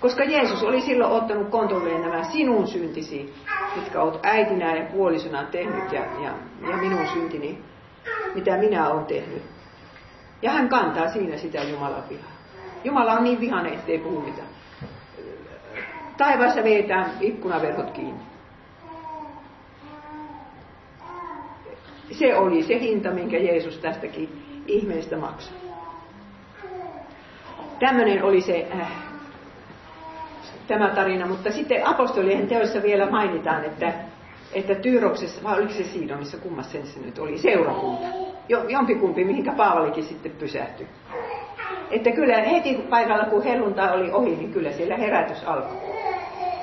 Koska Jeesus oli silloin ottanut kontolleen nämä sinun syntisi, mitkä olet äitinä ja puolisona tehnyt, ja, ja, ja minun syntini, mitä minä olen tehnyt. Ja hän kantaa siinä sitä Jumalan vihaa. Jumala on niin vihane, ettei puhu mitään. Taivaassa veetään ikkunaverhot kiinni. Se oli se hinta, minkä Jeesus tästäkin ihmeestä maksoi. Tämmöinen oli se äh, tämä tarina, mutta sitten apostolien teoissa vielä mainitaan, että, että Tyyroksessa, vai oliko se Siidonissa, kummassa se nyt oli, seurakunta. Jo, jompikumpi, mihinkä Paavalikin sitten pysähtyi. Että kyllä heti paikalla, kun hellunta oli ohi, niin kyllä siellä herätys alkoi.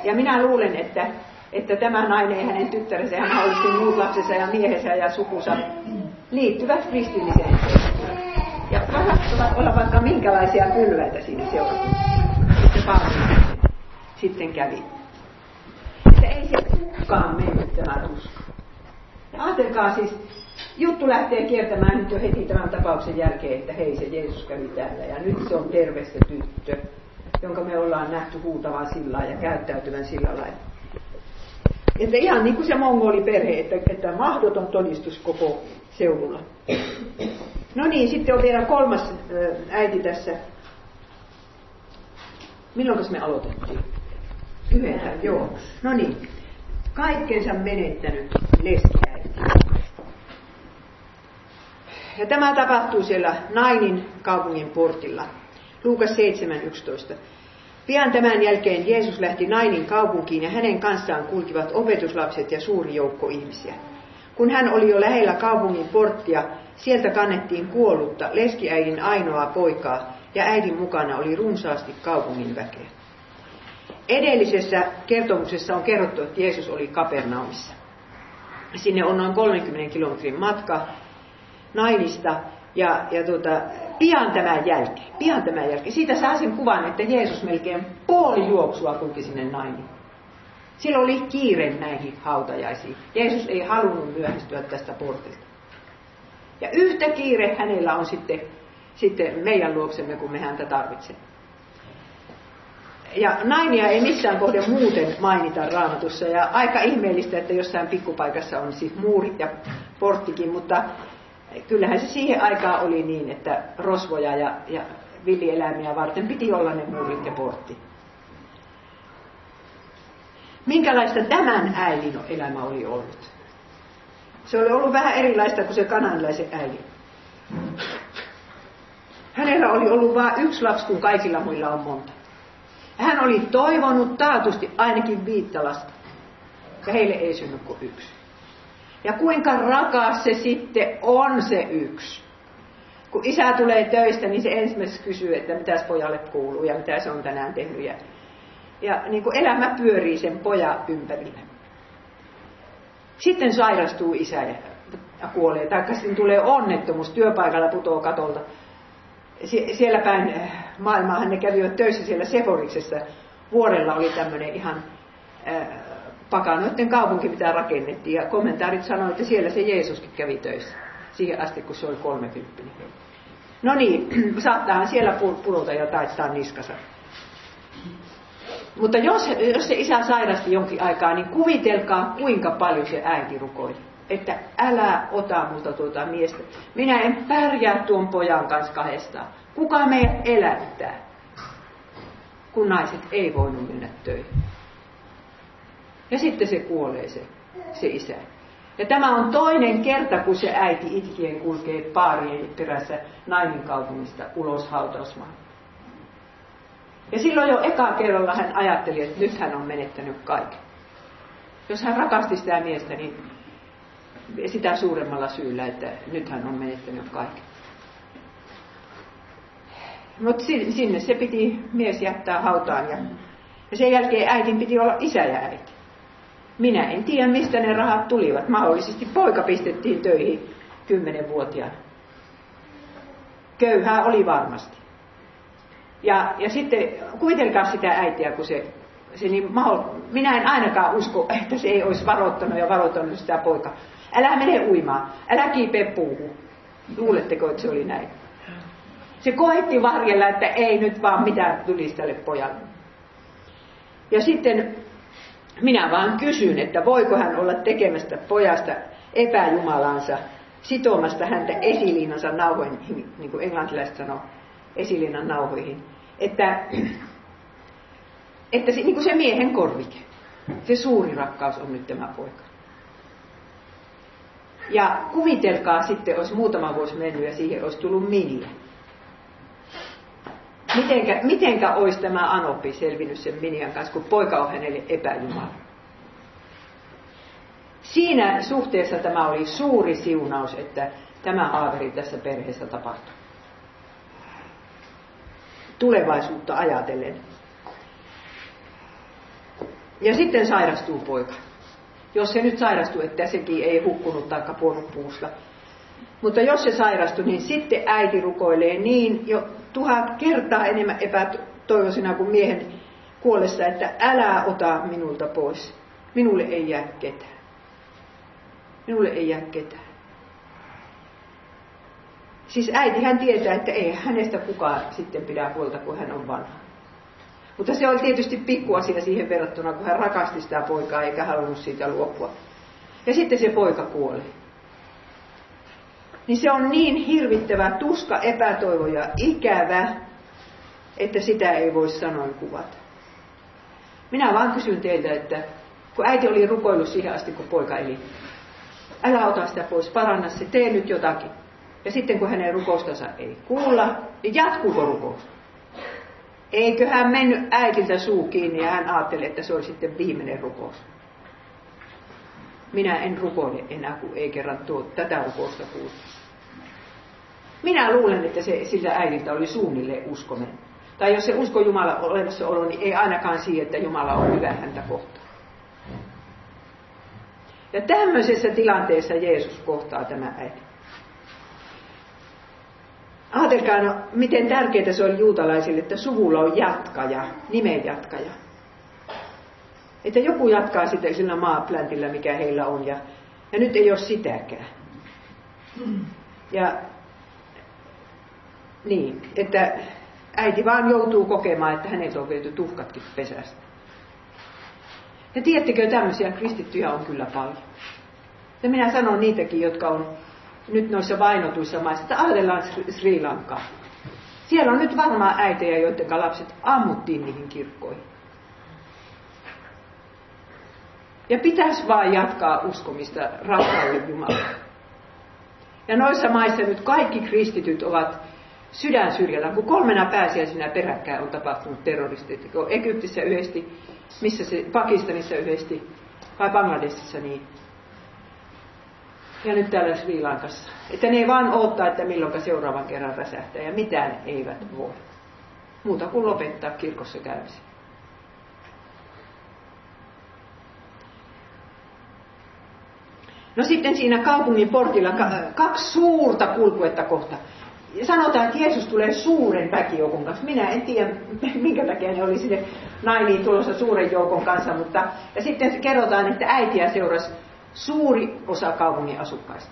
Ja minä luulen, että, että tämä nainen ja hänen tyttärensä, hän hallitsi muut lapsensa ja miehensä ja sukusa, liittyvät kristilliseen Ja saattavat olla vaikka minkälaisia pylväitä siinä seurakunnassa. Että sitten kävi. Että ei se kukaan mennyt tämä usko. Ja ajatelkaa siis, juttu lähtee kiertämään nyt jo heti tämän tapauksen jälkeen, että hei se Jeesus kävi täällä ja nyt se on terve se tyttö, jonka me ollaan nähty huutavan sillä ja käyttäytyvän sillä lailla. Että ihan niin kuin se mongoliperhe, että, että mahdoton todistus koko seudulla. No niin, sitten on vielä kolmas äiti tässä. Milloin me aloitettiin? Yhdeltä, joo. No niin. Kaikkensa menettänyt leskiäiti. Ja tämä tapahtuu siellä Nainin kaupungin portilla. Luukas 7.11. Pian tämän jälkeen Jeesus lähti Nainin kaupunkiin ja hänen kanssaan kulkivat opetuslapset ja suuri joukko ihmisiä. Kun hän oli jo lähellä kaupungin porttia, sieltä kannettiin kuollutta leskiäidin ainoaa poikaa ja äidin mukana oli runsaasti kaupungin väkeä. Edellisessä kertomuksessa on kerrottu, että Jeesus oli Kapernaumissa. Sinne on noin 30 kilometrin matka Nainista ja, ja tuota, pian tämän jälkeen, pian tämän jälkeen, siitä saa sen kuvan, että Jeesus melkein puoli juoksua kulki sinne Nainiin. Silloin oli kiire näihin hautajaisiin. Jeesus ei halunnut myöhästyä tästä portilta. Ja yhtä kiire hänellä on sitten, sitten meidän luoksemme, kun me häntä tarvitsemme. Ja nainia ei missään kohde muuten mainita raamatussa. Ja aika ihmeellistä, että jossain pikkupaikassa on siis muurit ja porttikin, mutta kyllähän se siihen aikaan oli niin, että rosvoja ja, ja villieläimiä varten piti olla ne muurit ja portti. Minkälaista tämän äidin elämä oli ollut? Se oli ollut vähän erilaista kuin se kananlaisen äidin. Hänellä oli ollut vain yksi lapsi, kun kaikilla muilla on monta. Hän oli toivonut taatusti ainakin viittä lasta. Ja heille ei synny kuin yksi. Ja kuinka rakas se sitten on se yksi. Kun isä tulee töistä, niin se ensimmäiseksi kysyy, että mitä pojalle kuuluu ja mitä se on tänään tehnyt. Ja, ja niin kuin elämä pyörii sen pojan ympärillä. Sitten sairastuu isä ja, kuolee. Tai sitten tulee onnettomuus, työpaikalla putoo katolta siellä päin eh, maailmaahan ne kävivät töissä siellä Seforiksessa. Vuorella oli tämmöinen ihan äh, pakanoiden kaupunki, mitä rakennettiin. Ja kommentaarit sanoivat, että siellä se Jeesuskin kävi töissä. Siihen asti, kun se oli 30. No niin, [CLEARS THROAT] saattaahan siellä pulota ja taittaa niskassa. Mutta jos, jos se isä sairasti jonkin aikaa, niin kuvitelkaa kuinka paljon se äiti rukoili että älä ota multa tuota miestä. Minä en pärjää tuon pojan kanssa kahdestaan. Kuka meidät elättää? Kun naiset ei voinut mennä töihin. Ja sitten se kuolee se, se isä. Ja tämä on toinen kerta, kun se äiti itkien kulkee paarien perässä nainen kaupungista ulos hautausmaan. Ja silloin jo eka kerralla hän ajatteli, että nyt hän on menettänyt kaiken. Jos hän rakasti sitä miestä, niin sitä suuremmalla syyllä, että nyt hän on menettänyt kaiken. Mutta sinne se piti mies jättää hautaan ja, ja sen jälkeen äitin piti olla isä ja äiti. Minä en tiedä, mistä ne rahat tulivat. Mahdollisesti poika pistettiin töihin kymmenenvuotiaana. Köyhää oli varmasti. Ja, ja sitten kuvitelkaa sitä äitiä, kun se, se niin maho, minä en ainakaan usko, että se ei olisi varoittanut ja varoittanut sitä poikaa. Älä mene uimaan, älä kiipeä puuhun. Luuletteko, että se oli näin? Se koetti varjella, että ei nyt vaan mitään tulisi tälle pojalle. Ja sitten minä vaan kysyn, että voiko hän olla tekemästä pojasta epäjumalansa, sitomasta häntä esiliinansa nauhoihin, niin kuin englantilaiset sanoo, esiliinan nauhoihin. Että, että se, niin kuin se miehen korvike, se suuri rakkaus on nyt tämä poika. Ja kuvitelkaa sitten, olisi muutama vuosi mennyt ja siihen olisi tullut miniä. Mitenkä, mitenkä olisi tämä Anoppi selvinnyt sen Minian kanssa, kun poika on hänelle epäjumala? Siinä suhteessa tämä oli suuri siunaus, että tämä haaveri tässä perheessä tapahtui. Tulevaisuutta ajatellen. Ja sitten sairastuu poika. Jos se nyt sairastuu, että sekin ei hukkunut tai puonut puusta. Mutta jos se sairastui, niin sitten äiti rukoilee niin jo tuhat kertaa enemmän epätoivoisena kuin miehen kuollessa, että älä ota minulta pois. Minulle ei jää ketään. Minulle ei jää ketään. Siis äiti hän tietää, että ei hänestä kukaan sitten pidä huolta, kun hän on vanha. Mutta se oli tietysti pikkuasia siihen verrattuna, kun hän rakasti sitä poikaa eikä halunnut siitä luopua. Ja sitten se poika kuoli. Niin se on niin hirvittävä tuska, epätoivo ja ikävä, että sitä ei voi sanoin kuvata. Minä vaan kysyn teiltä, että kun äiti oli rukoillut siihen asti, kun poika eli, älä ota sitä pois, paranna se, tee nyt jotakin. Ja sitten kun hänen rukoustansa ei kuulla, niin jatkuuko rukous? Eikö hän mennyt äitiltä suu kiinni ja hän ajatteli, että se oli sitten viimeinen rukous. Minä en rukoile enää, kun ei kerran tuo tätä rukousta kuulu. Minä luulen, että se sillä äidiltä oli suunnilleen uskonen. Tai jos se usko Jumala olemassaolo, niin ei ainakaan siihen, että Jumala on hyvä häntä kohtaan. Ja tämmöisessä tilanteessa Jeesus kohtaa tämä äiti. Ajatelkaa, no, miten tärkeää se oli juutalaisille, että suvulla on jatkaja, nimen jatkaja. Että joku jatkaa sitä sillä maapläntillä, mikä heillä on, ja, ja nyt ei ole sitäkään. Ja niin, että äiti vaan joutuu kokemaan, että häneltä on viety tuhkatkin pesästä. Ja tiedättekö, tämmöisiä kristittyjä on kyllä paljon. Ja minä sanon niitäkin, jotka on nyt noissa vainotuissa maissa, että ajatellaan Sri Lankaa. Siellä on nyt varmaan äitejä, joiden lapset ammuttiin niihin kirkkoihin. Ja pitäisi vaan jatkaa uskomista rakkaalle Jumalaan. Ja noissa maissa nyt kaikki kristityt ovat sydän syrjällä, kun kolmena pääsiäisenä peräkkäin on tapahtunut terroristit. Egyptissä yhdesti, missä se, Pakistanissa yhdesti, vai Bangladesissa niin. Ja nyt täällä Sri Lankassa. Että ne ei vaan odottaa, että milloin seuraavan kerran räsähtää, ja mitään eivät voi. Muuta kuin lopettaa kirkossa käymisen. No sitten siinä kaupungin portilla kaksi suurta kulkuetta kohta sanotaan, että Jeesus tulee suuren väkijoukon kanssa. Minä en tiedä, [LAUGHS] minkä takia ne oli sinne nainiin tulossa suuren joukon kanssa, mutta ja sitten kerrotaan, että äitiä seurasi suuri osa kaupungin asukkaista.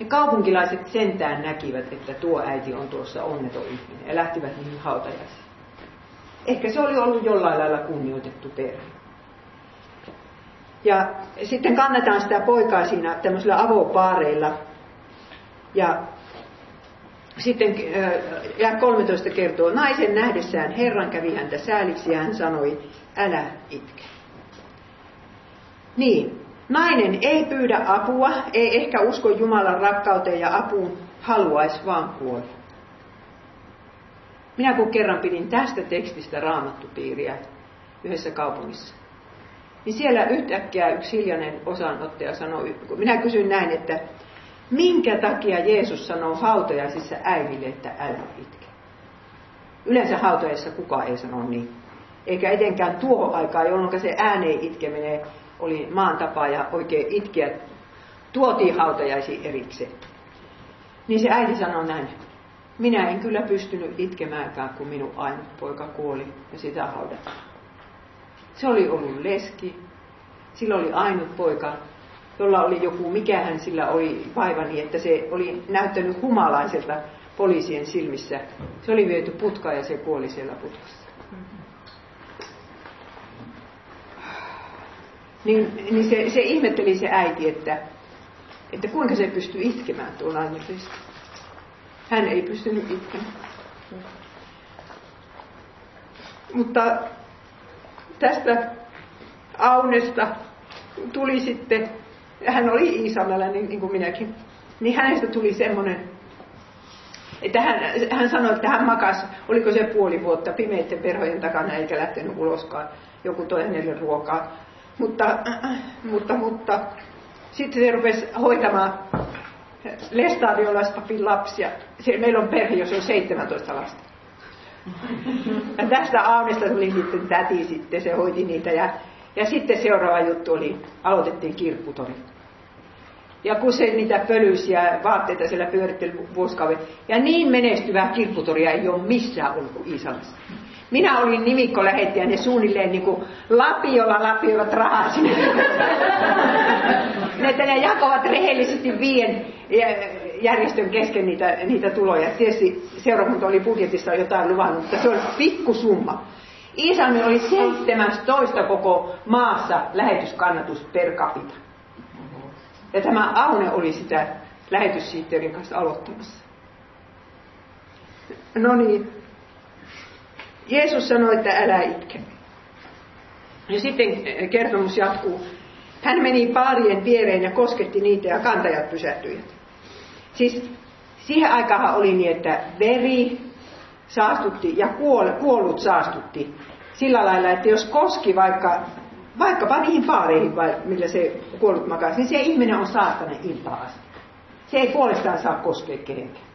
Ja kaupunkilaiset sentään näkivät, että tuo äiti on tuossa onneton ihminen ja lähtivät niihin hautajaisiin. Ehkä se oli ollut jollain lailla kunnioitettu perhe. Ja sitten kannetaan sitä poikaa siinä tämmöisillä avopaareilla. Ja sitten ja 13 kertoo, naisen nähdessään Herran kävi häntä sääliksi ja hän sanoi, älä itke. Niin, nainen ei pyydä apua, ei ehkä usko Jumalan rakkauteen ja apuun, haluaisi vaan kuolla. Minä kun kerran pidin tästä tekstistä raamattupiiriä yhdessä kaupungissa, niin siellä yhtäkkiä yksi hiljainen osanottaja sanoi, kun minä kysyin näin, että Minkä takia Jeesus sanoo hautajaisissa äidille, että älä itke? Yleensä hautajaisissa kukaan ei sano niin. Eikä etenkään tuohon aikaan, jolloin se ääneen itkeminen oli maan tapa ja oikein itkeä tuotiin hautajaisiin erikseen. Niin se äiti sanoi näin, minä en kyllä pystynyt itkemäänkään, kun minun ainut poika kuoli ja sitä haudataan. Se oli ollut leski, sillä oli ainut poika jolla oli joku, mikähän sillä oli vaiva niin, että se oli näyttänyt humalaiselta poliisien silmissä. Se oli viety putkaan ja se kuoli siellä putkassa. Niin, niin se, se ihmetteli se äiti, että, että kuinka se pystyy itkemään tuon aineellisesti. Hän ei pystynyt itkemään. Mutta tästä Aunesta tuli sitten, hän oli Iisalmella niin, niin kuin minäkin, niin hänestä tuli semmoinen, että hän, hän sanoi, että hän makas, oliko se puoli vuotta pimeiden verhojen takana eikä lähtenyt uloskaan. Joku toi hänelle ruokaa. Mutta, mutta, mutta sitten se rupesi hoitamaan Lestadiolaispapin lapsia. Meillä on perhe, jos on 17 lasta. Ja tästä Aunesta tuli sitten täti sitten, se hoiti niitä. Ja, ja sitten seuraava juttu oli, aloitettiin kirpputori. Ja kun se niitä pölyisiä vaatteita siellä pyöritteli vuosikaudet. Ja niin menestyvää kirpputoria ei ole missään ollut kuin Iisalassa. Minä olin nimikkolähettäjä, ne suunnilleen niin kuin lapiolla lapioivat rahaa sinne. että ne jakovat rehellisesti viien järjestön kesken niitä, niitä tuloja. Tietysti seurakunta oli budjetissa jotain luvannut, mutta se oli pikkusumma. Iisalmi oli 17 koko maassa lähetyskannatus per capita. Ja tämä Aune oli sitä lähetyssihteerin kanssa aloittamassa. No niin, Jeesus sanoi, että älä itke. Ja sitten kertomus jatkuu. Hän meni paarien viereen ja kosketti niitä ja kantajat pysähtyivät. Siis siihen aikaan oli niin, että veri saastutti ja kuol, kuollut saastutti sillä lailla, että jos koski vaikka, vaikkapa niihin paareihin, millä se kuollut makasi, niin se ihminen on saastane iltaa. Se ei puolestaan saa koskea kehenkään.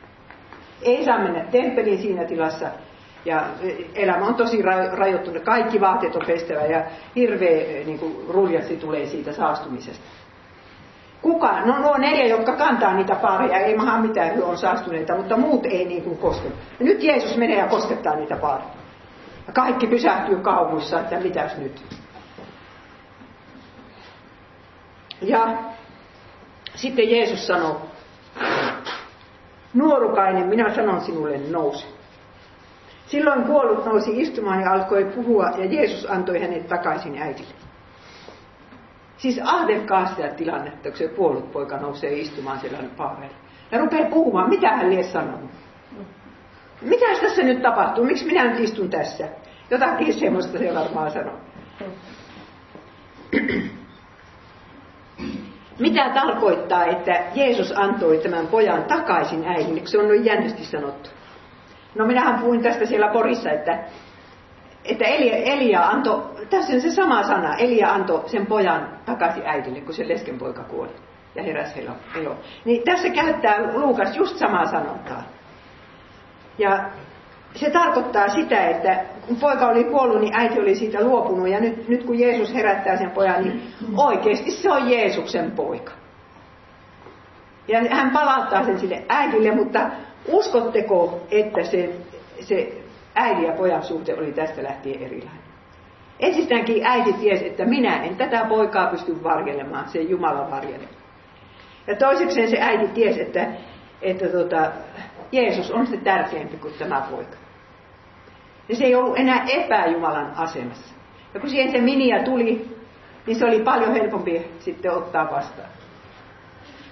Ei saa mennä temppeliin siinä tilassa, ja elämä on tosi rajoittunut. Kaikki vaatteet on pestävä ja hirveä niin kuin, ruljasti tulee siitä saastumisesta. Kuka? No nuo neljä, jotka kantaa niitä paareja, ei maha mitään, he on saastuneita, mutta muut ei niin kuin koske. Ja nyt Jeesus menee ja koskettaa niitä paareja. Ja kaikki pysähtyy kauhuissa, että mitäs nyt. Ja sitten Jeesus sanoo, nuorukainen, minä sanon sinulle nouse. Silloin kuollut nousi istumaan ja alkoi puhua ja Jeesus antoi hänet takaisin äidille. Siis ahdelkaa sitä tilannetta, kun se kuollut poika nousee istumaan siellä paareilla. Ja rupeaa puhumaan, mitä hän lie sanonut. Mitä tässä nyt tapahtuu? Miksi minä nyt istun tässä? Jotakin semmoista se varmaan sanoo. Mitä tarkoittaa, että Jeesus antoi tämän pojan takaisin äidille, se on noin jännästi sanottu? No minähän puhuin tästä siellä Porissa, että, että Elia, Elia antoi, tässä on se sama sana, Elia antoi sen pojan takaisin äidille, kun se leskenpoika kuoli ja heräsi elo. Niin tässä käyttää Luukas just samaa sanontaa. Ja se tarkoittaa sitä, että kun poika oli kuollut, niin äiti oli siitä luopunut. Ja nyt, nyt kun Jeesus herättää sen pojan, niin oikeasti se on Jeesuksen poika. Ja hän palauttaa sen sille äidille, mutta Uskotteko, että se, se äidin ja pojan suhte oli tästä lähtien erilainen? Ensistäänkin äiti tiesi, että minä en tätä poikaa pysty varjelemaan, se Jumala varjele. Ja toisekseen se äiti tiesi, että, että tota, Jeesus on se tärkeämpi kuin tämä poika. Ja se ei ollut enää epäjumalan asemassa. Ja kun siihen se minia tuli, niin se oli paljon helpompi sitten ottaa vastaan.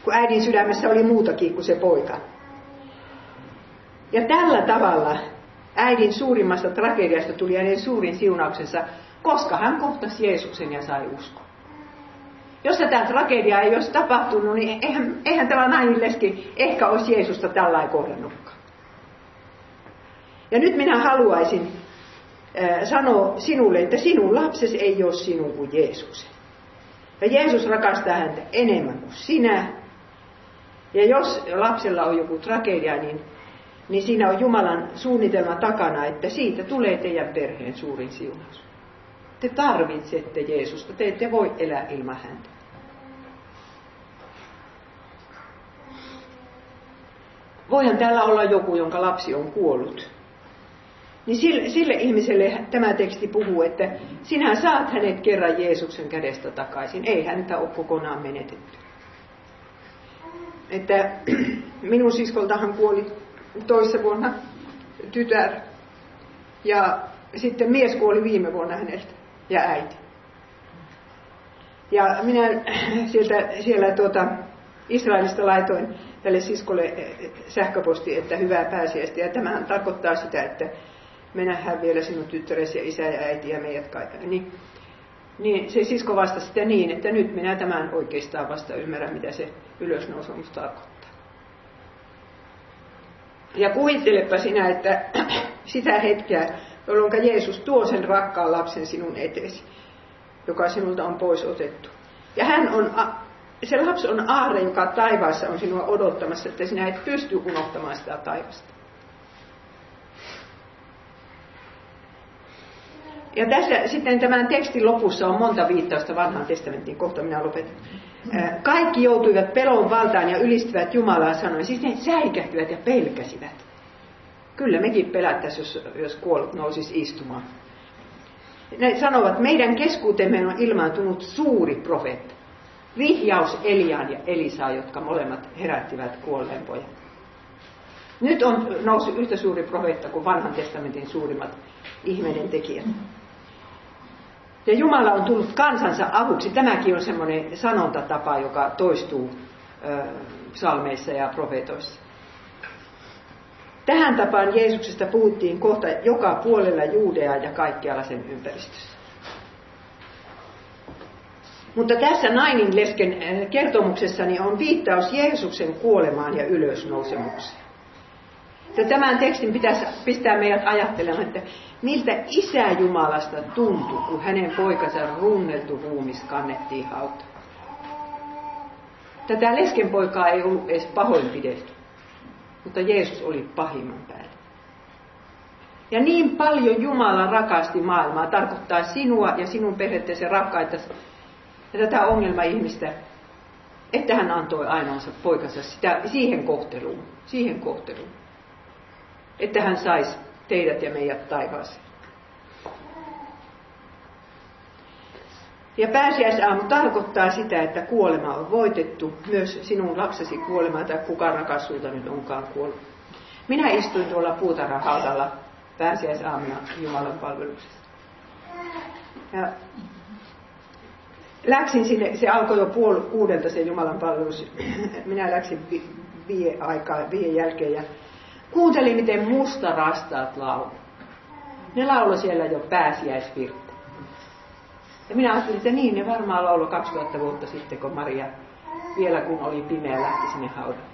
Kun äidin sydämessä oli muutakin kuin se poika. Ja tällä tavalla äidin suurimmasta tragediasta tuli hänen suurin siunauksensa, koska hän kohtasi Jeesuksen ja sai uskoa. Jos tätä tragediaa ei olisi tapahtunut, niin eihän, eihän tämä nainen leski ehkä olisi Jeesusta tällainen kohdannutkaan. Ja nyt minä haluaisin äh, sanoa sinulle, että sinun lapsesi ei ole sinun kuin Jeesus. Ja Jeesus rakastaa häntä enemmän kuin sinä. Ja jos lapsella on joku tragedia, niin niin siinä on Jumalan suunnitelma takana, että siitä tulee teidän perheen suurin siunaus. Te tarvitsette Jeesusta, te ette voi elää ilman häntä. Voihan täällä olla joku, jonka lapsi on kuollut. niin sille, sille ihmiselle tämä teksti puhuu, että sinä saat hänet kerran Jeesuksen kädestä takaisin. Ei häntä ole kokonaan menetetty. Että [CLEARS THROAT] minun siskoltahan kuoli toissa vuonna tytär. Ja sitten mies kuoli viime vuonna häneltä ja äiti. Ja minä sieltä, siellä tuota, Israelista laitoin tälle siskolle sähköposti, että hyvää pääsiäistä. Ja tämähän tarkoittaa sitä, että me nähdään vielä sinun tyttäresi ja isä ja äiti ja meidät kaikki. Niin, niin se sisko vastasi sitä niin, että nyt minä tämän oikeastaan vasta ymmärrän, mitä se ylösnousemus tarkoittaa. Ja kuvittelepa sinä, että [CLEARS THROAT] sitä hetkeä, jolloin Jeesus tuo sen rakkaan lapsen sinun eteesi, joka sinulta on pois otettu. Ja hän on, se lapsi on aarre, joka taivaassa on sinua odottamassa, että sinä et pysty unohtamaan sitä taivasta. Ja tässä sitten tämän tekstin lopussa on monta viittausta vanhaan testamenttiin, kohta minä lopetan. Kaikki joutuivat pelon valtaan ja ylistivät Jumalaa sanoen, siis ne säikähtyivät ja pelkäsivät. Kyllä mekin pelättäisiin, jos, jos kuollut nousisi istumaan. Ne sanovat, meidän keskuutemme on ilmaantunut suuri profeetta. Vihjaus Eliaan ja Elisaa, jotka molemmat herättivät kuolleen pojan. Nyt on noussut yhtä suuri profeetta kuin vanhan testamentin suurimmat ihmeiden tekijät. Ja Jumala on tullut kansansa avuksi. Tämäkin on semmoinen sanontatapa, joka toistuu psalmeissa ja profeetoissa. Tähän tapaan Jeesuksesta puhuttiin kohta joka puolella Juudeaa ja kaikkialla sen ympäristössä. Mutta tässä Nainin lesken kertomuksessani on viittaus Jeesuksen kuolemaan ja ylösnousemukseen. Tämän tekstin pitäisi pistää meidät ajattelemaan, että miltä isä Jumalasta tuntui, kun hänen poikansa runneltu ruumis kannettiin hautaan. Tätä leskenpoikaa ei ollut edes pahoinpidelty, mutta Jeesus oli pahimman päällä. Ja niin paljon Jumala rakasti maailmaa, tarkoittaa sinua ja sinun perhetteesi rakkaita ja tätä ongelma-ihmistä, että hän antoi ainoansa poikansa sitä, siihen kohteluun, siihen kohteluun että hän saisi teidät ja meidät taivaaseen. Ja pääsiäisaamu tarkoittaa sitä, että kuolema on voitettu, myös sinun lapsesi kuolema tai kuka rakas nyt onkaan kuollut. Minä istuin tuolla puutarhahaudalla pääsiäisaamuna Jumalan palveluksessa. Ja läksin sinne, se alkoi jo puoli kuudelta se Jumalan palvelus. Minä läksin vie aikaa, vie jälkeen ja Kuuntelin, miten musta rastaat laulu. Ne laulo siellä jo pääsiäisvirttä. Ja minä ajattelin, että niin, ne varmaan laulo 2000 vuotta sitten, kun Maria vielä kun oli pimeä lähti sinne haudalle.